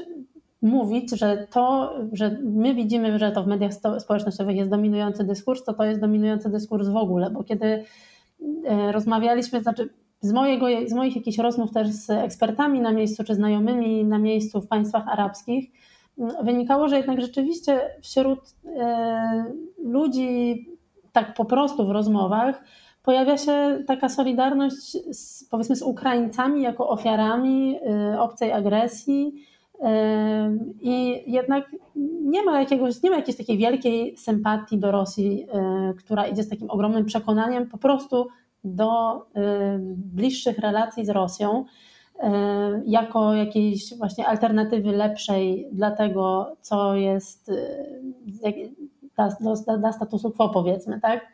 mówić, że to, że my widzimy, że to w mediach społecznościowych jest dominujący dyskurs, to to jest dominujący dyskurs w ogóle, bo kiedy e, rozmawialiśmy, znaczy z, mojego, z moich jakichś rozmów też z ekspertami na miejscu, czy znajomymi na miejscu w państwach arabskich, wynikało, że jednak rzeczywiście wśród e, ludzi tak po prostu w rozmowach pojawia się taka solidarność z, powiedzmy z Ukraińcami jako ofiarami e, obcej agresji, I jednak nie ma, jakiegoś, nie ma jakiejś takiej wielkiej sympatii do Rosji, która idzie z takim ogromnym przekonaniem po prostu do bliższych relacji z Rosją jako jakiejś właśnie alternatywy lepszej dla tego, co jest dla, dla statusu quo powiedzmy, tak?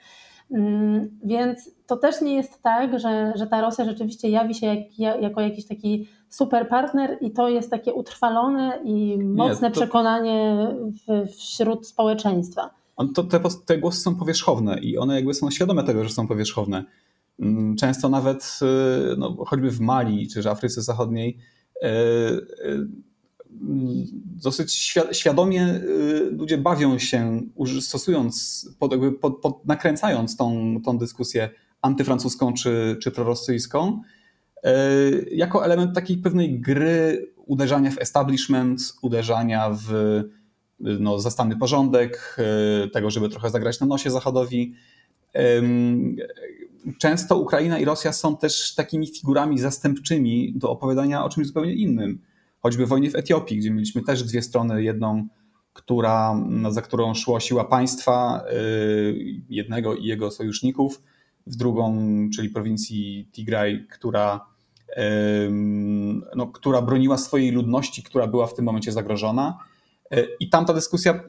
Mm, więc to też nie jest tak, że, że ta Rosja rzeczywiście jawi się jak, jako jakiś taki super partner i to jest takie utrwalone i mocne nie, to... przekonanie w, wśród społeczeństwa. To, te, te głosy są powierzchowne i one jakby są świadome tego, że są powierzchowne. Mm, często nawet y, no, choćby w Mali czy w Afryce Zachodniej y, y, dosyć świadomie ludzie bawią się, stosując, pod, pod, pod, nakręcając tą, tą dyskusję antyfrancuską czy, czy prorosyjską, jako element takiej pewnej gry uderzania w establishment, uderzania w no, zastany porządek, tego, żeby trochę zagrać na nosie Zachodowi często Ukraina i Rosja są też takimi figurami zastępczymi do opowiadania o czymś zupełnie innym. Choćby wojnie w Etiopii, gdzie mieliśmy też dwie strony. Jedną, która, no, za którą szło siła państwa, y, jednego i jego sojuszników, w drugą, czyli prowincji Tigraj, która, no, która broniła swojej ludności, która była w tym momencie zagrożona. Y, I tamta dyskusja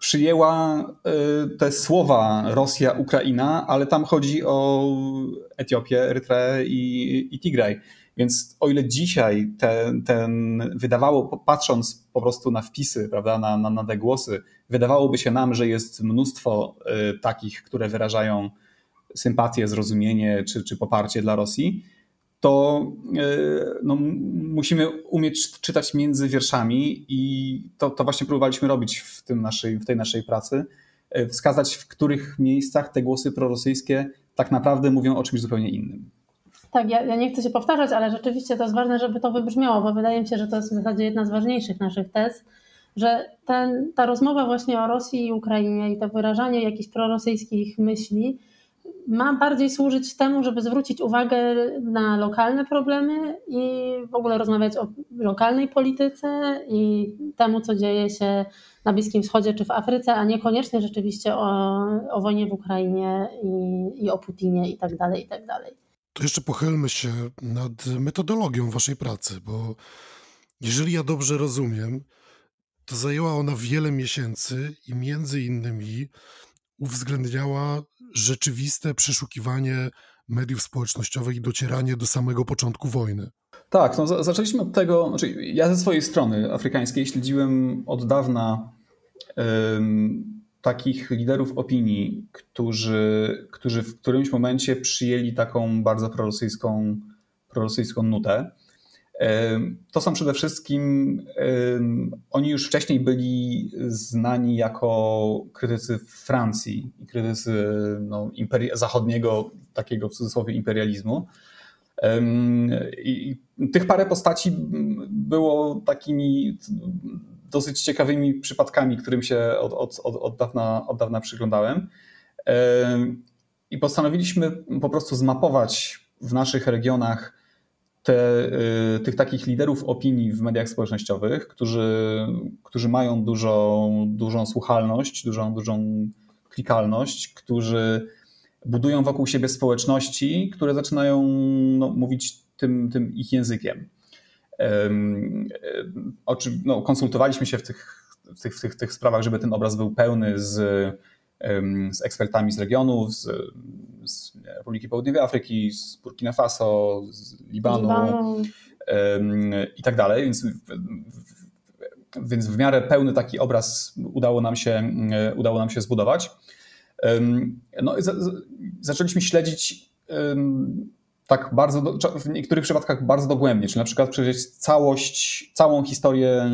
przyjęła y, te słowa Rosja, Ukraina, ale tam chodzi o Etiopię, Erytreę i, i Tigraj. Więc o ile dzisiaj ten, ten wydawało, patrząc po prostu na wpisy, prawda, na, na, na te głosy, wydawałoby się nam, że jest mnóstwo y, takich, które wyrażają sympatię, zrozumienie czy, czy poparcie dla Rosji, to e, no, musimy umieć czytać między wierszami i to, to właśnie próbowaliśmy robić w, tym naszej, w tej naszej pracy. E, wskazać, w których miejscach te głosy prorosyjskie tak naprawdę mówią o czymś zupełnie innym. Tak, ja, ja, nie chcę się powtarzać, ale rzeczywiście to jest ważne, żeby to wybrzmiało, bo wydaje mi się, że to jest w zasadzie jedna z ważniejszych naszych tez, że ten, ta rozmowa właśnie o Rosji i Ukrainie i to wyrażanie jakichś prorosyjskich myśli ma bardziej służyć temu, żeby zwrócić uwagę na lokalne problemy i w ogóle rozmawiać o lokalnej polityce i temu, co dzieje się na Bliskim Wschodzie czy w Afryce, a niekoniecznie rzeczywiście o, o wojnie w Ukrainie i, i o Putinie i tak dalej, i tak dalej. To jeszcze pochylmy się nad metodologią waszej pracy, bo jeżeli ja dobrze rozumiem, to zajęła ona wiele miesięcy i między innymi uwzględniała rzeczywiste przeszukiwanie mediów społecznościowych i docieranie do samego początku wojny. Tak, no, zaczęliśmy od tego, znaczy ja ze swojej strony afrykańskiej śledziłem od dawna um, takich liderów opinii, którzy, którzy w którymś momencie przyjęli taką bardzo prorosyjską, prorosyjską nutę. To są przede wszystkim, oni już wcześniej byli znani jako krytycy Francji i krytycy no, zachodniego, takiego w cudzysłowie imperializmu. I tych parę postaci było takimi dosyć ciekawymi przypadkami, którym się od, od, od, dawna, od dawna przyglądałem. I postanowiliśmy po prostu zmapować w naszych regionach te, y, tych takich liderów opinii w mediach społecznościowych, którzy, którzy mają dużo, dużą słuchalność, dużą, dużą klikalność, którzy budują wokół siebie społeczności, które zaczynają no, mówić tym, tym ich językiem. Oczy, no, konsultowaliśmy się w tych, w, tych, w tych, tych sprawach, żeby ten obraz był pełny z, z ekspertami z regionów, z z Republiki Południowej Afryki, z Burkina Faso, z Libanu, Libanu. i tak dalej. Więc, więc w miarę pełny taki obraz udało nam się, udało nam się zbudować. No, zaczęliśmy śledzić tak bardzo, w niektórych przypadkach bardzo dogłębnie, czyli na przykład przejrzeć całość, całą historię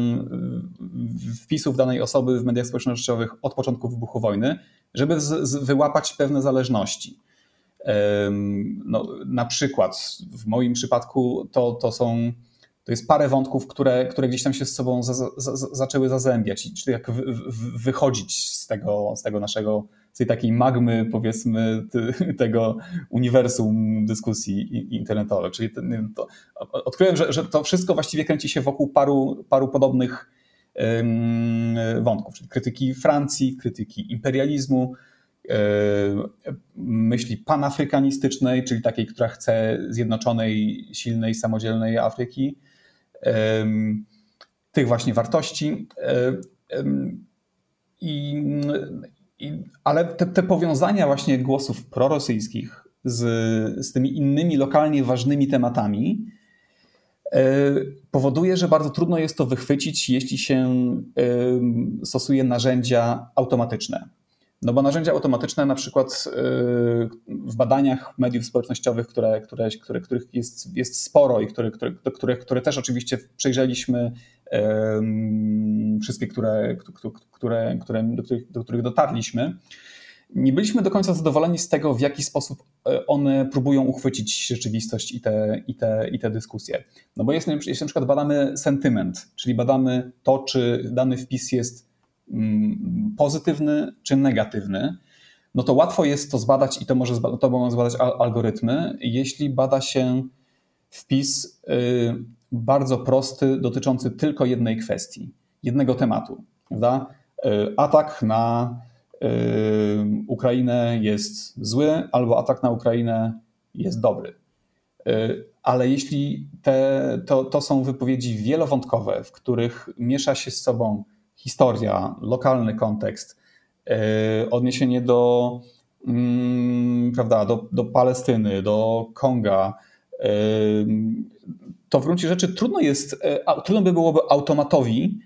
wpisów danej osoby w mediach społecznościowych od początku wybuchu wojny, żeby z, z wyłapać pewne zależności. No, na przykład w moim przypadku to, to są to jest parę wątków, które, które gdzieś tam się z sobą za, za, zaczęły zazębiać, czyli jak wy, wychodzić z tego, z tego naszego z tej takiej magmy, powiedzmy, tego uniwersum dyskusji internetowych. Czyli to, odkryłem, że, że to wszystko właściwie kręci się wokół paru, paru podobnych wątków, czyli krytyki Francji, krytyki imperializmu, myśli panafrykanistycznej, czyli takiej, która chce zjednoczonej, silnej, samodzielnej Afryki, tych właśnie wartości. I, i, ale te, te, powiązania właśnie głosów prorosyjskich z, z tymi innymi lokalnie ważnymi tematami e, powoduje, że bardzo trudno jest to wychwycić, jeśli się stosuje narzędzia automatyczne. No bo narzędzia automatyczne na przykład y, w badaniach mediów społecznościowych, które, które, które, których jest, jest sporo i które, które, które, które też oczywiście przejrzeliśmy wszystkie, które, które, które, do, których, do których dotarliśmy, nie byliśmy do końca zadowoleni z tego, w jaki sposób e, one próbują uchwycić rzeczywistość i te, i te, i te dyskusje. No bo jeśli, jeśli na przykład badamy sentyment, czyli badamy to, czy dany wpis jest pozytywny czy negatywny, no to łatwo jest to zbadać i to, może to mogą zbadać algorytmy, jeśli bada się wpis y, bardzo prosty, dotyczący tylko jednej kwestii, jednego tematu. Prawda? Y, atak na y, Ukrainę jest zły, albo atak na Ukrainę jest dobry. Ale jeśli te, to, to są wypowiedzi wielowątkowe, w których miesza się z sobą historia, lokalny kontekst, e, odniesienie do, mm, prawda, do, do Palestyny, do Konga, e, to w gruncie rzeczy trudno jest, e, trudno by byłoby automatowi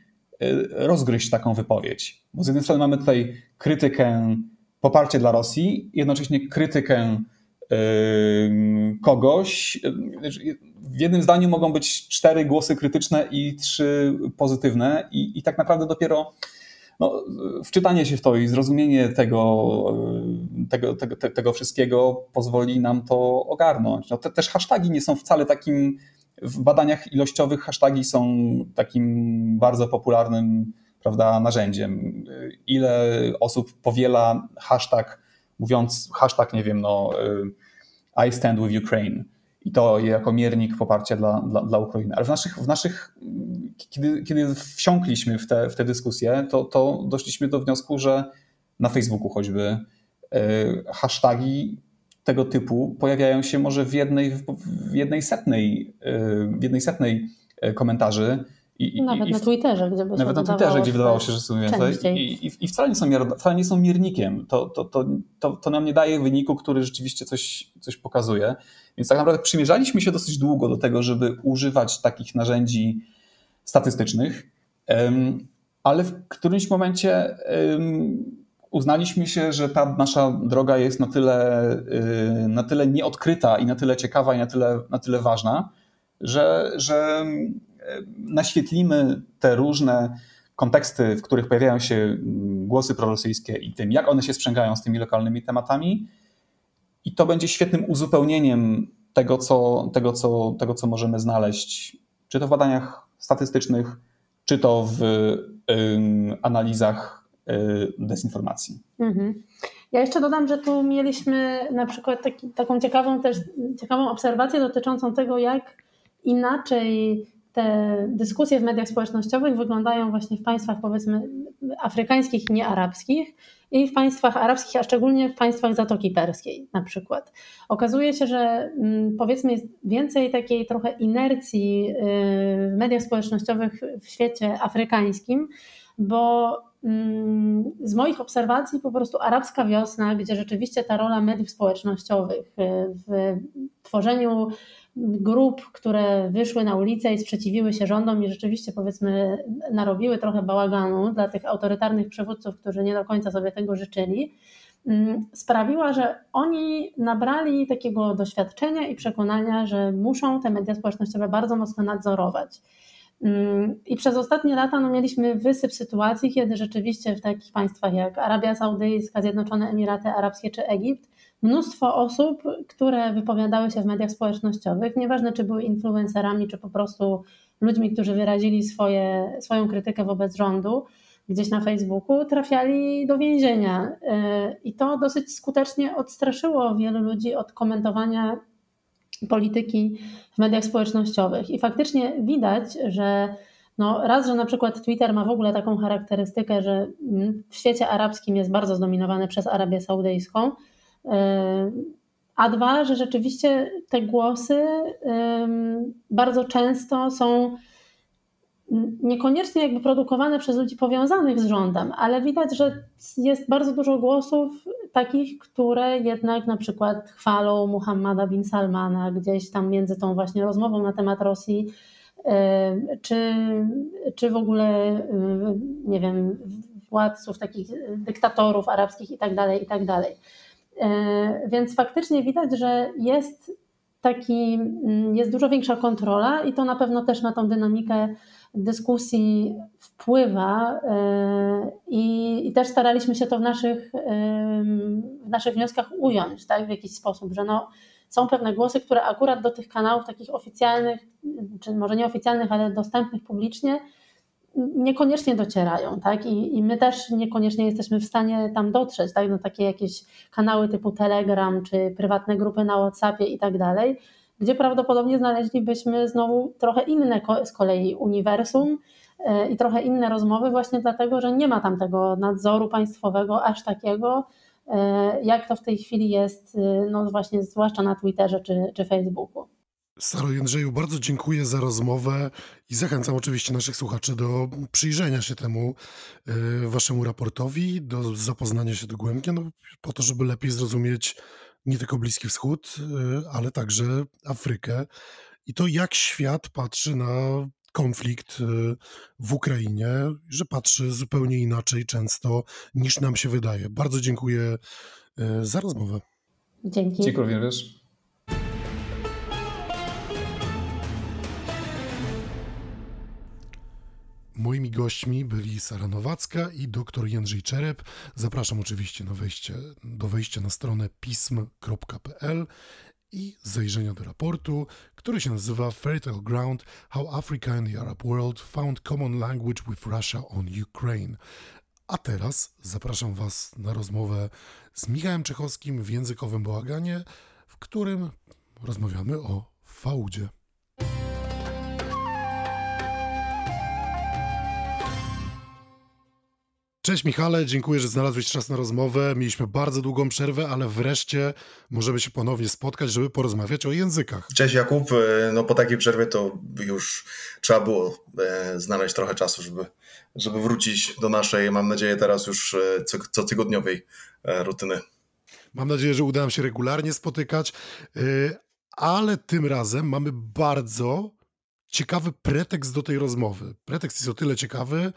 rozgryźć taką wypowiedź. Bo z jednej strony mamy tutaj krytykę, poparcie dla Rosji, jednocześnie krytykę kogoś. W jednym zdaniu mogą być cztery głosy krytyczne i trzy pozytywne, i, i tak naprawdę dopiero no, wczytanie się w to i zrozumienie tego, tego, tego, tego wszystkiego pozwoli nam to ogarnąć. No, te, też hasztagi nie są wcale takim, w badaniach ilościowych hasztagi są takim bardzo popularnym prawda, narzędziem. Ile osób powiela hashtag mówiąc hashtag, nie wiem, no, y, I stand with Ukraine i to jako miernik poparcia dla, dla, dla Ukrainy. Ale w naszych, w naszych kiedy, kiedy wsiąkliśmy w te, w te dyskusje, to, to doszliśmy do wniosku, że na Facebooku choćby y, hasztagi tego typu pojawiają się może w jednej, w jednej setnej, y, w jednej setnej komentarzy i, nawet i, na Twitterze, gdzie by Nawet na Twitterze, gdzie wydawało się, że są więcej. I, i, wcale, nie są wcale nie są miernikiem. To, to, to, to, to nam nie daje wyniku, który rzeczywiście coś, coś pokazuje. Więc tak naprawdę przymierzaliśmy się dosyć długo do tego, żeby używać takich narzędzi statystycznych, ale w którymś momencie uznaliśmy się, że ta nasza droga jest na tyle, y, na tyle nieodkryta i na tyle ciekawa i na tyle, na tyle ważna, że, że naświetlimy te różne konteksty, w których pojawiają się głosy prorosyjskie i tym, jak one się sprzęgają z tymi lokalnymi tematami. I to będzie świetnym uzupełnieniem tego, co, tego, co, tego, co możemy znaleźć, czy to w badaniach statystycznych, czy to w y, analizach y, dezinformacji. Mhm. Ja jeszcze dodam, że tu mieliśmy na przykład taki, taką ciekawą też ciekawą obserwację dotyczącą tego, jak inaczej te dyskusje w mediach społecznościowych wyglądają właśnie w państwach powiedzmy afrykańskich i niearabskich i w państwach arabskich, a szczególnie w państwach Zatoki Perskiej na przykład. Okazuje się, że mm, powiedzmy jest więcej takiej trochę inercji y, w mediach społecznościowych w świecie afrykańskim, bo mm, z moich obserwacji po prostu arabska wiosna, gdzie rzeczywiście ta rola mediów społecznościowych y, w tworzeniu grup, które wyszły na ulicę i sprzeciwiły się rządom i rzeczywiście powiedzmy narobiły trochę bałaganu dla tych autorytarnych przywódców, którzy nie do końca sobie tego życzyli, mm, sprawiła, że oni nabrali takiego doświadczenia i przekonania, że muszą te media społecznościowe bardzo mocno nadzorować. Mm, I przez ostatnie lata no, mieliśmy wysyp sytuacji, kiedy rzeczywiście w takich państwach jak Arabia Saudyjska, Zjednoczone Emiraty Arabskie czy Egipt mnóstwo osób, które wypowiadały się w mediach społecznościowych, nieważne czy były influencerami, czy po prostu ludźmi, którzy wyrazili swoje, swoją krytykę wobec rządu, gdzieś na Facebooku, trafiali do więzienia. I to dosyć skutecznie odstraszyło wielu ludzi od komentowania polityki w mediach społecznościowych. I faktycznie widać, że no raz, że na przykład Twitter ma w ogóle taką charakterystykę, że w świecie arabskim jest bardzo zdominowany przez Arabię Saudyjską, a dwa, że rzeczywiście te głosy bardzo często są niekoniecznie jakby produkowane przez ludzi powiązanych z rządem, ale widać, że jest bardzo dużo głosów takich, które jednak na przykład chwalą Muhammada bin Salmana gdzieś tam między tą właśnie rozmową na temat Rosji, czy, czy w ogóle, nie wiem, władców, takich dyktatorów arabskich i tak dalej, i tak dalej. E, więc faktycznie widać, że jest taki, mm, jest dużo większa kontrola i to na pewno też na tą dynamikę dyskusji wpływa e, i, i, też staraliśmy się to w naszych, w naszych wnioskach ująć tak, w jakiś sposób, że no, są pewne głosy, które akurat do tych kanałów takich oficjalnych, czy może nieoficjalnych, ale dostępnych publicznie, niekoniecznie docierają, tak? I, I, my też niekoniecznie jesteśmy w stanie tam dotrzeć, tak? No takie jakieś kanały typu Telegram, czy prywatne grupy na WhatsAppie i tak dalej, gdzie prawdopodobnie znaleźlibyśmy znowu trochę inne z kolei uniwersum e, i trochę inne rozmowy, właśnie dlatego, że nie ma tam tego nadzoru państwowego aż takiego, e, jak to w tej chwili jest, e, no właśnie zwłaszcza na Twitterze czy, czy Facebooku. Saro Jędrzeju, bardzo dziękuję za rozmowę i zachęcam oczywiście naszych słuchaczy do przyjrzenia się temu y, waszemu raportowi, do zapoznania się dogłębnie, no, po to, żeby lepiej zrozumieć nie tylko Bliski Wschód, y, ale także Afrykę i to, jak świat patrzy na konflikt y, w Ukrainie, że patrzy zupełnie inaczej często niż nam się wydaje. Bardzo dziękuję za rozmowę. Dzięki. Dziękuję również. Moimi gośćmi byli Sara Nowacka i dr Jędrzej Czerep. Zapraszam oczywiście na wejście, do wejścia na stronę pism.pl i zajrzenia do raportu, który się nazywa Fertile Ground How Africa and the Arab World Found Common Language with Russia on Ukraine. A teraz zapraszam Was na rozmowę z Michałem Czechowskim w językowym bałaganie, w którym rozmawiamy o fałdzie. Cześć Michale, dziękuję, że znalazłeś czas na rozmowę. Mieliśmy bardzo długą przerwę, ale wreszcie możemy się ponownie spotkać, żeby porozmawiać o językach. Cześć Jakub, e, no po takiej przerwie to już trzeba było e, znaleźć trochę czasu, żeby, żeby wrócić do naszej, mam nadzieję teraz już e, co, co tygodniowej rutyny. Mam nadzieję, że uda nam się regularnie spotykać, ale tym razem mamy bardzo ciekawy pretekst do tej rozmowy. Pretekst jest o tyle ciekawy,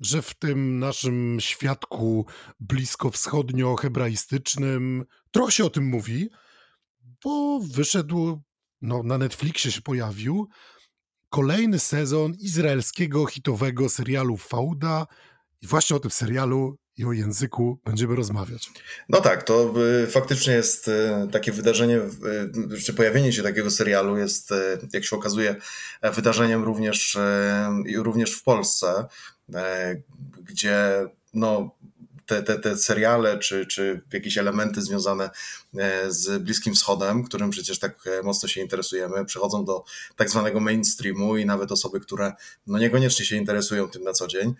że w tym naszym świadku bliskowschodnio-hebraistycznym trochę się o tym mówi, bo wyszedł, no, na Netflixie się pojawił kolejny sezon izraelskiego hitowego serialu Fauda i właśnie o tym serialu i o języku będziemy rozmawiać. No tak, to y, faktycznie jest y, takie wydarzenie, y, czy pojawienie się takiego serialu jest, jak się okazuje, wydarzeniem również, również w Polsce. E, gdzie no, te, te, te seriale czy, czy jakieś elementy związane e, z Bliskim Wschodem, którym przecież tak e, mocno się interesujemy, przechodzą do tak zwanego mainstreamu i nawet osoby, które no niekoniecznie się interesują tym na co dzień,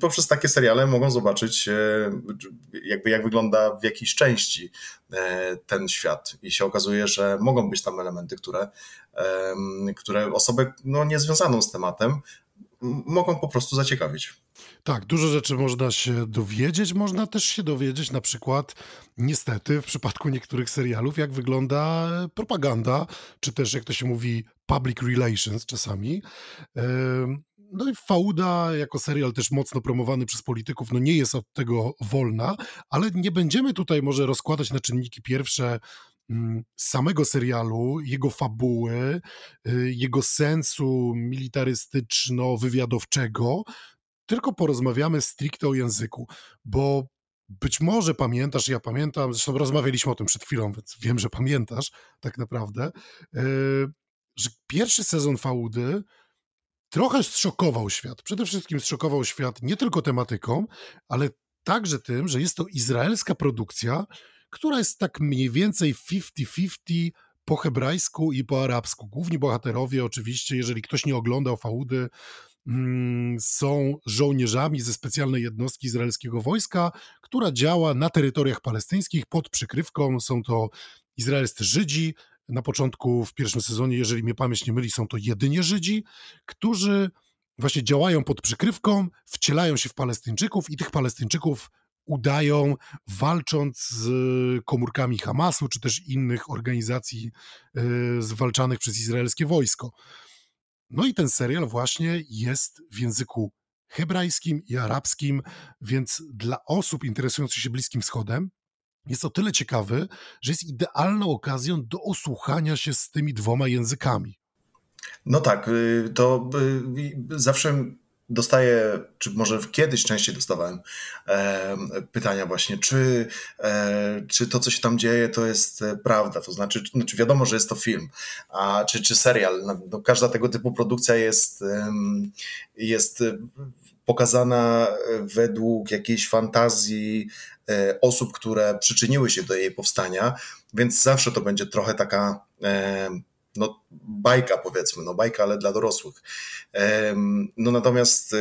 poprzez takie seriale mogą zobaczyć jakby jak wygląda w jakiejś części ten świat. I się okazuje, że mogą być tam elementy, które, które osobę no, niezwiązaną z tematem mogą po prostu zaciekawić. Tak, dużo rzeczy można się dowiedzieć. Można też się dowiedzieć, na przykład, niestety, w przypadku niektórych serialów, jak wygląda propaganda, czy też, jak to się mówi, public relations czasami. No i Fauda, jako serial też mocno promowany przez polityków, no nie jest od tego wolna, ale nie będziemy tutaj może rozkładać na czynniki pierwsze samego serialu, jego fabuły, y, jego sensu militarystyczno-wywiadowczego, tylko porozmawiamy stricte o języku, bo być może pamiętasz, ja pamiętam, zresztą rozmawialiśmy o tym przed chwilą, więc wiem, że pamiętasz tak naprawdę, e, że pierwszy sezon Faudy trochę zszokował świat. Przede wszystkim zszokował świat nie tylko tematyką, ale także tym, że jest to izraelska produkcja, która jest tak mniej więcej 50-50 po hebrajsku i po arabsku. Główni bohaterowie, oczywiście, jeżeli ktoś nie oglądał Faudy, mm, są żołnierzami ze specjalnej jednostki izraelskiego wojska, która działa na terytoriach palestyńskich pod przykrywką. Są to izraelscy Żydzi. Na początku, w pierwszym sezonie, jeżeli mnie pamięć nie myli, są to jedynie Żydzi, którzy właśnie działają pod przykrywką, wcielają się w Palestyńczyków i tych Palestyńczyków udają, walcząc z komórkami Hamasu czy też innych organizacji e, zwalczanych przez izraelskie wojsko. No i ten serial właśnie jest w języku hebrajskim i arabskim, więc dla osób interesujących się Bliskim Wschodem jest o tyle ciekawy, że jest idealną okazją do osłuchania się z tymi dwoma językami. No tak, y, to y, zawsze dostaję, czy może kiedyś częściej dostawałem e, pytania właśnie, czy, e, czy to, co się tam dzieje, to jest e, prawda, to znaczy, znaczy wiadomo, że jest to film, a, czy, czy serial. No, no każda tego typu produkcja jest, jest pokazana według jakiejś fantazji e, osób, które przyczyniły się do jej powstania, więc zawsze to będzie trochę taka e, no, bajka powiedzmy, no bajka, ale dla dorosłych. No natomiast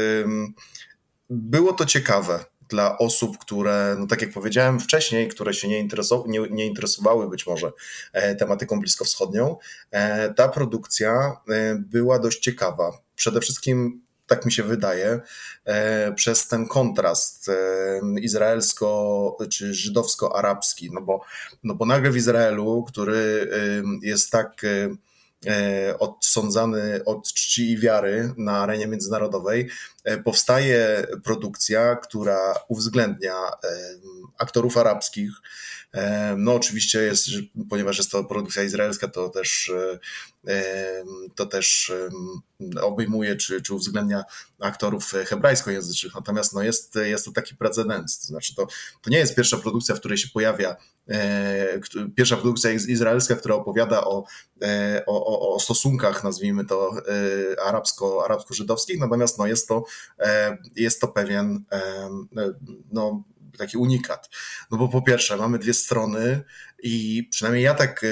było to ciekawe dla osób, które, no tak jak powiedziałem wcześniej, które się nie, interesow nie, nie interesowały być może e, tematyką bliskowschodnią. E, ta produkcja e, była dość ciekawa. Przede wszystkim tak mi się wydaje, przez ten kontrast izraelsko- czy żydowsko-arabski, no bo, no bo nagle w Izraelu, który jest tak E, odsądzany od czci i wiary na arenie międzynarodowej, e, powstaje produkcja, która uwzględnia e, aktorów arabskich, no oczywiście jest, ponieważ jest to produkcja izraelska, to też, to też obejmuje czy, czy uwzględnia aktorów hebrajskojęzycznych. Natomiast no jest, jest to taki precedens. To znaczy to, to nie jest pierwsza produkcja, w której się pojawia pierwsza produkcja izraelska, która opowiada o, o, o stosunkach, nazwijmy to, arabsko, arabsko-żydowskich, natomiast no jest, to, jest to pewien no, taki unikat. No bo po pierwsze, mamy dwie strony i przynajmniej ja tak e,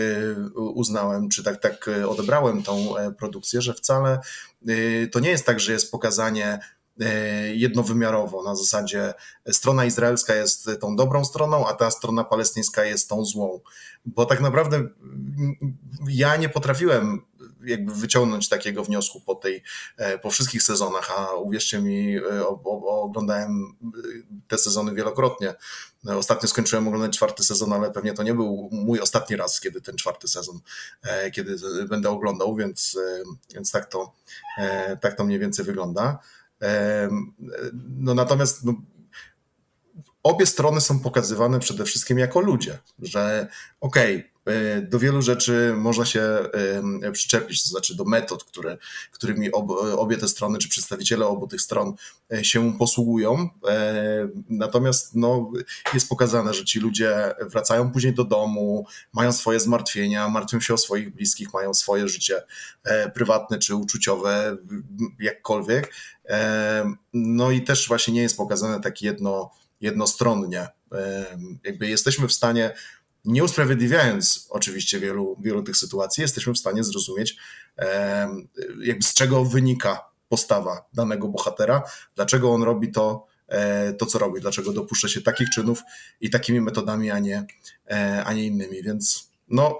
uznałem, czy tak, tak odebrałem tą e, produkcję, że wcale e, to nie jest tak, że jest pokazanie jednowymiarowo, na zasadzie strona izraelska jest tą dobrą stroną, a ta strona palestyńska jest tą złą. Bo tak naprawdę ja nie potrafiłem jakby wyciągnąć takiego wniosku po tej, e, po wszystkich sezonach, a uwierzcie mi, e, oglądałem e, te sezony wielokrotnie. Ostatnio skończyłem oglądać czwarty sezon, ale pewnie to nie był mój ostatni raz, kiedy ten czwarty sezon, kiedy będę oglądał, więc, więc tak, to, tak to mniej więcej wygląda. No natomiast no, obie strony są pokazywane przede wszystkim jako ludzie, że okej, okay, do wielu rzeczy można się e, przyczepić, to znaczy do metod, które, którymi ob, obie te strony, czy przedstawiciele obu tych stron e, się posługują. Natomiast no, jest pokazane, że ci ludzie wracają później do domu, mają swoje zmartwienia, martwią się o swoich bliskich, mają swoje życie prywatne czy uczuciowe, jakkolwiek. No i też właśnie nie jest pokazane tak jedno, jednostronnie. Jakby jesteśmy w stanie nie usprawiedliwiając oczywiście wielu, wielu tych sytuacji, jesteśmy w stanie zrozumieć, jakby z czego wynika postawa danego bohatera, dlaczego on robi to, e, to co robi, dlaczego dopuszcza się takich czynów i takimi metodami, a nie, e, a nie innymi. Więc no,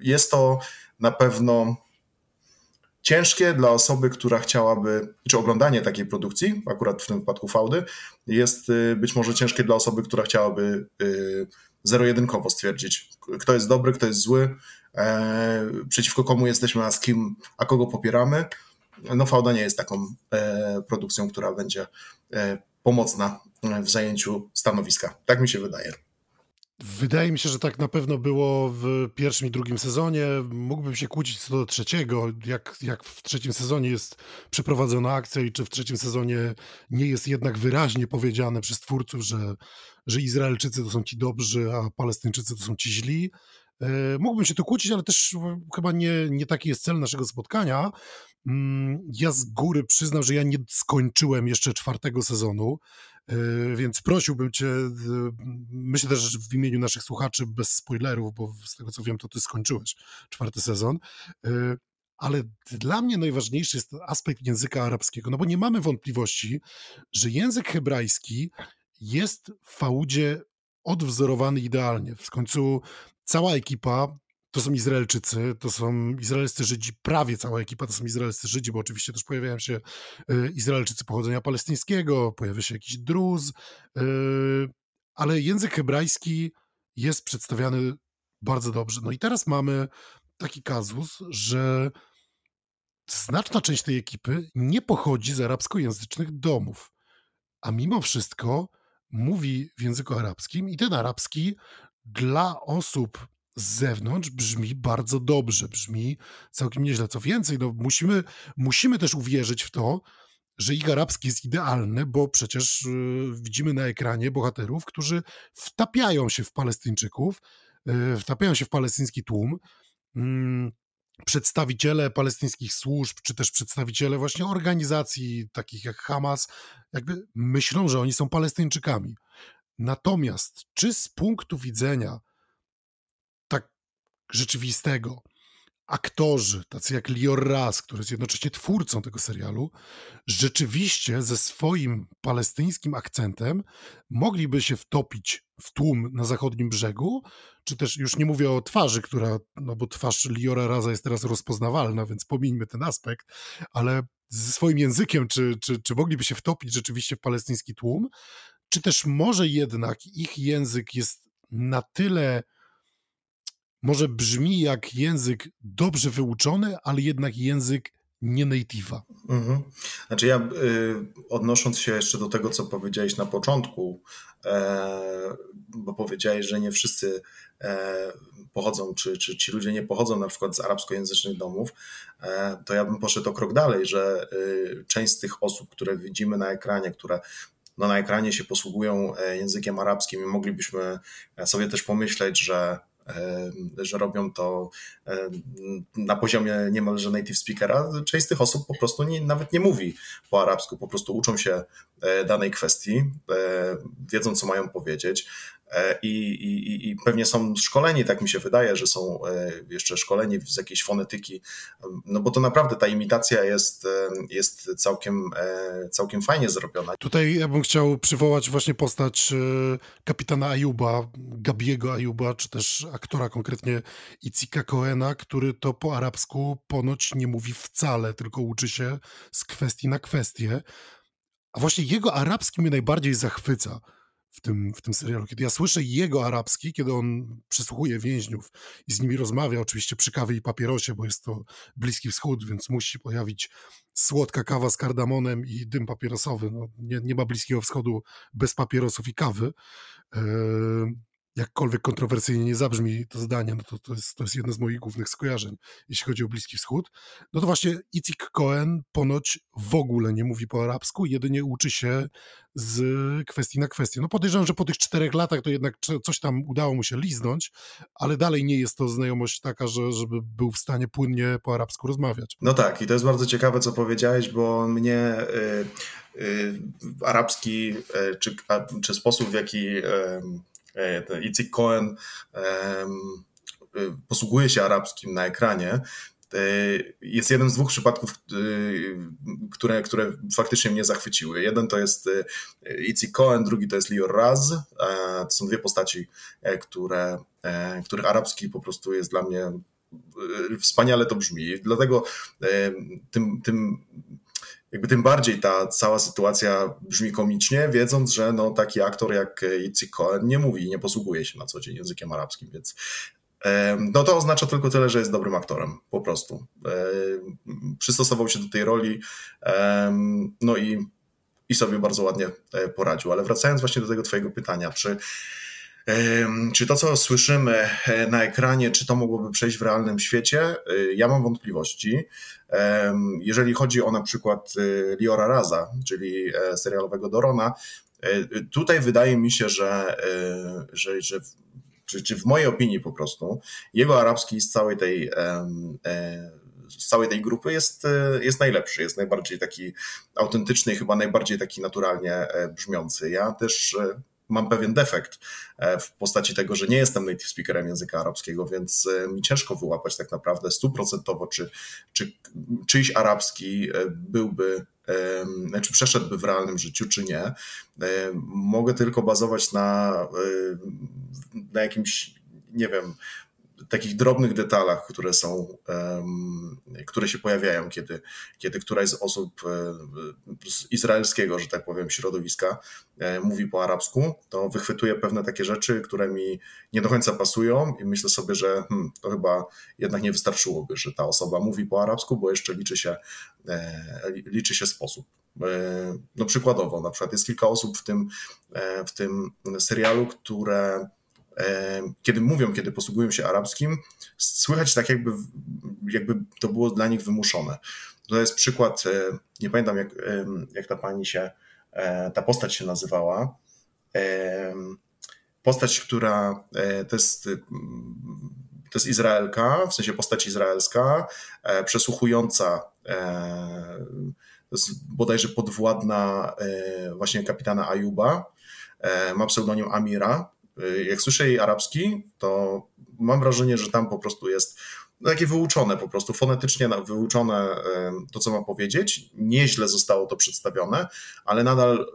jest to na pewno ciężkie dla osoby, która chciałaby, czy oglądanie takiej produkcji, akurat w tym wypadku fałdy, jest y, być może ciężkie dla osoby, która chciałaby y, zero-jedynkowo stwierdzić, kto jest dobry, kto jest zły, e, przeciwko komu jesteśmy, a z kim, a kogo popieramy. No Fauda nie jest taką e, produkcją, która będzie e, pomocna w zajęciu stanowiska. Tak mi się wydaje. Wydaje mi się, że tak na pewno było w pierwszym i drugim sezonie. Mógłbym się kłócić co do trzeciego, jak, jak w trzecim sezonie jest przeprowadzona akcja i czy w trzecim sezonie nie jest jednak wyraźnie powiedziane przez twórców, że, że Izraelczycy to są ci dobrzy, a Palestyńczycy to są ci źli. E, mógłbym się tu kłócić, ale też chyba nie, nie taki jest cel naszego spotkania. Mm, ja z góry przyznam, że ja nie skończyłem jeszcze czwartego sezonu, e, więc prosiłbym cię, myślę też w imieniu naszych słuchaczy, bez spoilerów, bo z tego co wiem, to ty skończyłeś czwarty sezon. E, ale dla mnie najważniejszy jest aspekt języka arabskiego, no bo nie mamy wątpliwości, że język hebrajski jest w faudzie odwzorowany idealnie. W końcu cała ekipa to są Izraelczycy, to są izraelscy Żydzi, prawie cała ekipa to są izraelscy Żydzi, bo oczywiście też pojawiają się y, Izraelczycy pochodzenia palestyńskiego, pojawia się jakiś druz, y, ale język hebrajski jest przedstawiany bardzo dobrze. No i teraz mamy taki kazus, że znaczna część tej ekipy nie pochodzi z arabskojęzycznych domów, a mimo wszystko mówi w języku arabskim i ten arabski dla osób z zewnątrz brzmi bardzo dobrze, brzmi całkiem nieźle. Co więcej, no musimy, musimy też uwierzyć w to, że ich arabski jest idealny, bo przecież yy, widzimy na ekranie bohaterów, którzy wtapiają się w Palestyńczyków, yy, wtapiają się w palestyński tłum. Przedstawiciele palestyńskich służb, czy też przedstawiciele właśnie organizacji takich jak Hamas, jakby myślą, że oni są Palestyńczykami. Natomiast czy z punktu widzenia tak rzeczywistego, aktorzy, tacy jak Lior Raz, który jest jednocześnie twórcą tego serialu, rzeczywiście ze swoim palestyńskim akcentem mogliby się wtopić w tłum na zachodnim brzegu, czy też już nie mówię o twarzy, która, no bo twarz Liora Raza jest teraz rozpoznawalna, więc pomińmy ten aspekt, ale ze swoim językiem, czy, czy, czy mogliby się wtopić rzeczywiście w palestyński tłum, czy też może jednak ich język jest na tyle może brzmi jak język dobrze wyuczony, ale jednak język nie native'a. Mhm. Znaczy ja y, odnosząc się jeszcze do tego, co powiedziałeś na początku, e, bo powiedziałeś, że nie wszyscy e, pochodzą, czy, czy ci ludzie nie pochodzą na przykład z arabskojęzycznych domów, e, to ja bym poszedł o krok dalej, że y, część z tych osób, które widzimy na ekranie, które no, na ekranie się posługują e, językiem arabskim i moglibyśmy sobie też pomyśleć, że że robią to na poziomie niemalże native speakera. Część z tych osób po prostu nie, nawet nie mówi po arabsku, po prostu uczą się e, danej kwestii, e, wiedzą co mają powiedzieć. E, I, i, I pewnie są szkoleni, tak mi się wydaje, że są jeszcze szkoleni z jakiejś fonetyki, no bo to naprawdę ta imitacja jest, jest całkiem, całkiem fajnie zrobiona. Tutaj ja bym chciał przywołać właśnie postać kapitana Ayuba, Gabiego Ayuba, czy też aktora konkretnie Icika Coena, który to po arabsku ponoć nie mówi wcale, tylko uczy się z kwestii na kwestię. A właśnie jego arabski mnie najbardziej zachwyca w tym, w tym serialu. Kiedy ja słyszę jego arabski, kiedy on przysłuchuje więźniów i z nimi rozmawia, oczywiście przy kawie i papierosie, bo jest to Bliski Wschód, więc musi pojawić słodka kawa z kardamonem i dym papierosowy. No, nie, nie ma Bliskiego Wschodu bez papierosów i kawy. Yy, jakkolwiek kontrowersyjnie nie zabrzmi to zdanie, no to, to, jest, to jest jedno z moich głównych skojarzeń, jeśli chodzi o Bliski Wschód, no to właśnie Itzik Cohen ponoć w ogóle nie mówi po arabsku, jedynie uczy się z kwestii na kwestię. No podejrzewam, że po tych czterech latach to jednak coś tam udało mu się liznąć, ale dalej nie jest to znajomość taka, że, żeby był w stanie płynnie po arabsku rozmawiać. No tak, i to jest bardzo ciekawe, co powiedziałeś, bo mnie y, y, arabski y, czy, czy sposób, w jaki E, Itzik Cohen e, posługuje się arabskim na ekranie, e, jest jeden z dwóch przypadków, które, które faktycznie mnie zachwyciły. Jeden to jest Itzik Cohen, drugi to jest Lior Raz. To są dwie postaci, które, których arabski po prostu jest dla mnie wspaniale to brzmi. Dlatego tym, tym jakby tym bardziej ta cała sytuacja brzmi komicznie, wiedząc, że no, taki aktor jak Itzik Cohen nie mówi, nie posługuje się na co dzień językiem arabskim, więc no to oznacza tylko tyle, że jest dobrym aktorem, po prostu. Przystosował się do tej roli, no i, i sobie bardzo ładnie e, poradził. Ale wracając właśnie do tego twojego pytania, czy czy to, co słyszymy e, na ekranie, czy to mogłoby przejść w realnym świecie? E, ja mam wątpliwości. Jeżeli chodzi o na przykład e, Liora Raza, czyli serialowego Dorona, tutaj wydaje mi się, że, że, że czy, czy w mojej opinii po prostu, jego arabski z całej tej z całej tej grupy jest, jest najlepszy, jest najbardziej taki autentyczny i chyba najbardziej taki naturalnie brzmiący. Ja też mam pewien defekt w postaci tego, że nie jestem native speakerem języka arabskiego, więc mi ciężko wyłapać tak naprawdę stuprocentowo, czy, czy czyjś arabski byłby czy przeszedłby w realnym życiu, czy nie. Mogę tylko bazować na, na jakimś, nie wiem, takich drobnych detalach, które są, które się pojawiają, kiedy, kiedy któraś z osób e, z izraelskiego, że tak powiem, środowiska e, mówi po arabsku, to wychwytuję pewne takie rzeczy, które mi nie do końca pasują i myślę sobie, że hmm, to chyba jednak nie wystarczyłoby, że ta osoba mówi po arabsku, bo jeszcze liczy się, e, liczy się sposób. No przykładowo, na przykład jest kilka osób w tym, w tym serialu, które kiedy mówią, kiedy posługują się arabskim, słychać tak jakby, jakby to było dla nich wymuszone. To jest przykład, e, nie pamiętam jak, jak ta pani się, e, ta postać się nazywała. Postać, która e, to jest, to jest Izraelka, w sensie postać izraelska, przesłuchująca to jest bodajże podwładna właśnie kapitana Ayuba, ma pseudonim Amira jak słyszę jej arabski, to mam wrażenie, że tam po prostu jest takie wyuczone, po prostu fonetycznie wyuczone to, co ma powiedzieć. Nieźle zostało to przedstawione, ale nadal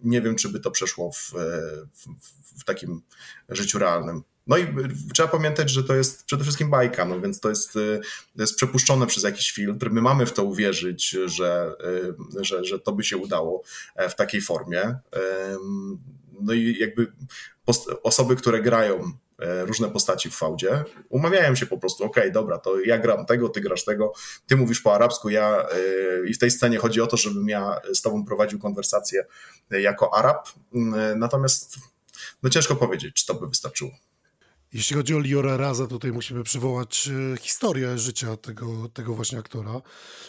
nie wiem, czy by to przeszło w, w, w takim życiu realnym. No i trzeba pamiętać, że to jest przede wszystkim bajka, no więc to jest, y, to jest przepuszczone przez jakiś filtr. My mamy w to uwierzyć, że, y, że, że to by się udało e, w takiej formie. No i jakby osoby, które grają e, różne postaci w fałdzie, umawiają się po prostu, okej, okay, dobra, to ja gram tego, ty grasz tego, ty mówisz po arabsku, ja e, i w tej scenie chodzi o to, żebym ja z tobą prowadził konwersację jako Arab, mm, natomiast no ciężko powiedzieć, czy to by wystarczyło. Jeśli chodzi o Liora Raza, tutaj musimy przywołać e, historię życia tego, tego właśnie aktora,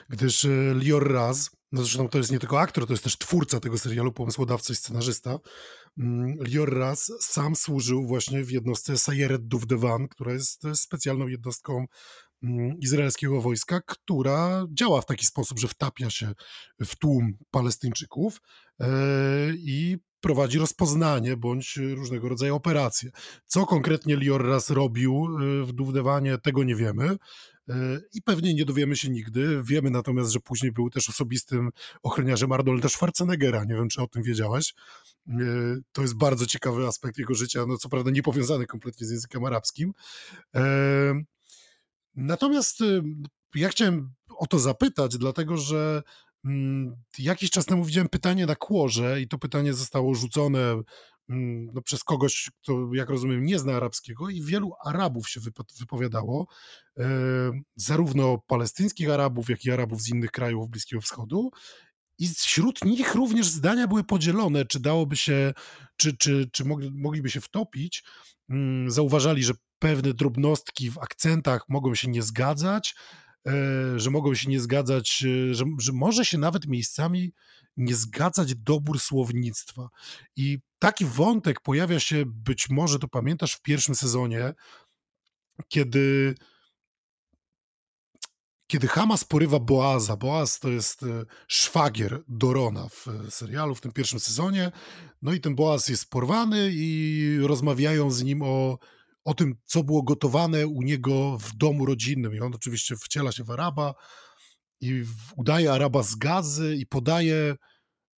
gdyż Lior Raz, no zresztą to jest nie tylko aktor, to jest też twórca tego serialu, pomysłodawca i scenarzysta, Mm, Lior Raz sam służył właśnie w jednostce Sayeret Duvdevan, która jest specjalną jednostką mm, izraelskiego wojska, która działa w taki sposób, że wtapia się w tłum Palestyńczyków e, i prowadzi rozpoznanie bądź różnego rodzaju operacje. Co konkretnie Lior Raz robił e, w Duvdewanie, tego nie wiemy. E, I pewnie nie dowiemy się nigdy. Wiemy natomiast, że później był też osobistym ochroniarzem Arnolda Schwarzeneggera. Nie wiem, czy o tym wiedziałeś. E, to jest bardzo ciekawy aspekt jego życia, no co prawda nie powiązany kompletnie z językiem arabskim. E, natomiast ja chciałem o to zapytać, dlatego że mm, jakiś czas temu widziałem pytanie na kłorze i to pytanie zostało rzucone no, przez kogoś, kto, jak rozumiem, nie zna arabskiego, i wielu Arabów się wypowiadało, e, zarówno palestyńskich Arabów, jak i Arabów z innych krajów Bliskiego Wschodu. I wśród nich również zdania były podzielone, czy dałoby się, czy, czy, czy mogliby się wtopić. Mm, zauważali, że pewne drobnostki w akcentach mogą się nie zgadzać, e, że mogą się nie zgadzać, e, że, że może się nawet miejscami nie zgadzać dobór słownictwa. I taki wątek pojawia się, być może to pamiętasz, w pierwszym sezonie, kiedy kiedy Hamas porywa Boaza, Boaz to jest e, szwagier Dorona w e, serialu, w tym pierwszym sezonie, no i ten Boaz jest porwany i rozmawiają z nim o, o tym, co było gotowane u niego w domu rodzinnym. I on oczywiście wciela się w Araba i udaje Araba z gazy i podaje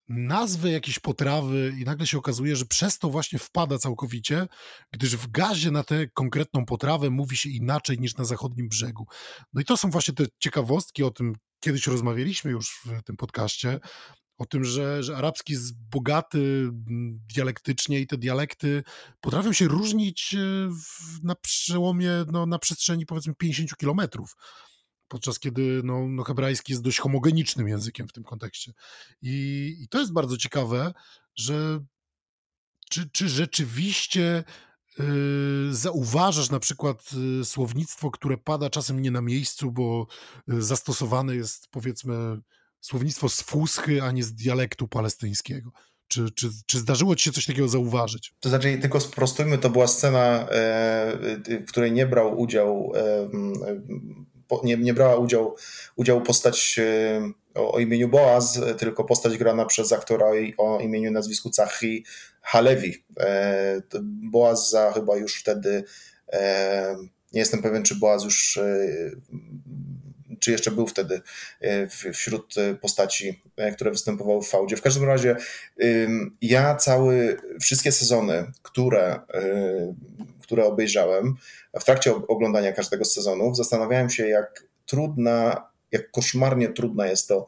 nazwy jakiejś potrawy i nagle się okazuje, że przez to właśnie wpada całkowicie, gdyż w gazie na tę konkretną potrawę mówi się inaczej niż na zachodnim brzegu. No i to są właśnie te ciekawostki, o tym kiedyś rozmawialiśmy już w tym podcaście, o tym, że, że arabski jest bogaty dialektycznie i te dialekty potrafią się różnić e, na przełomie, no, na przestrzeni powiedzmy 50 kilometrów podczas kiedy no, no, hebrajski jest dość homogenicznym językiem w tym kontekście. I, i to jest bardzo ciekawe, że czy, czy rzeczywiście yy, zauważasz na przykład yy, słownictwo, które pada czasem nie na miejscu, bo yy, zastosowane jest powiedzmy słownictwo z fuschy, a nie z dialektu palestyńskiego. Czy, czy, czy zdarzyło ci się coś takiego zauważyć? To znaczy, tylko sprostujmy, to była scena, e, w której nie brał udział nie, nie brała udziału, postać o, o, imieniu Boaz, tylko postać grana przez aktora o imieniu i nazwisku Cahi Halevi. Boaz za chyba już wtedy, nie jestem pewien, czy Boaz już czy jeszcze był wtedy e, wśród postaci, e, które występowały w fałdzie. W każdym razie ja cały, wszystkie sezony, które, e, które obejrzałem, w trakcie oglądania każdego z sezonów zastanawiałem się, jak trudna jak koszmarnie trudna jest to,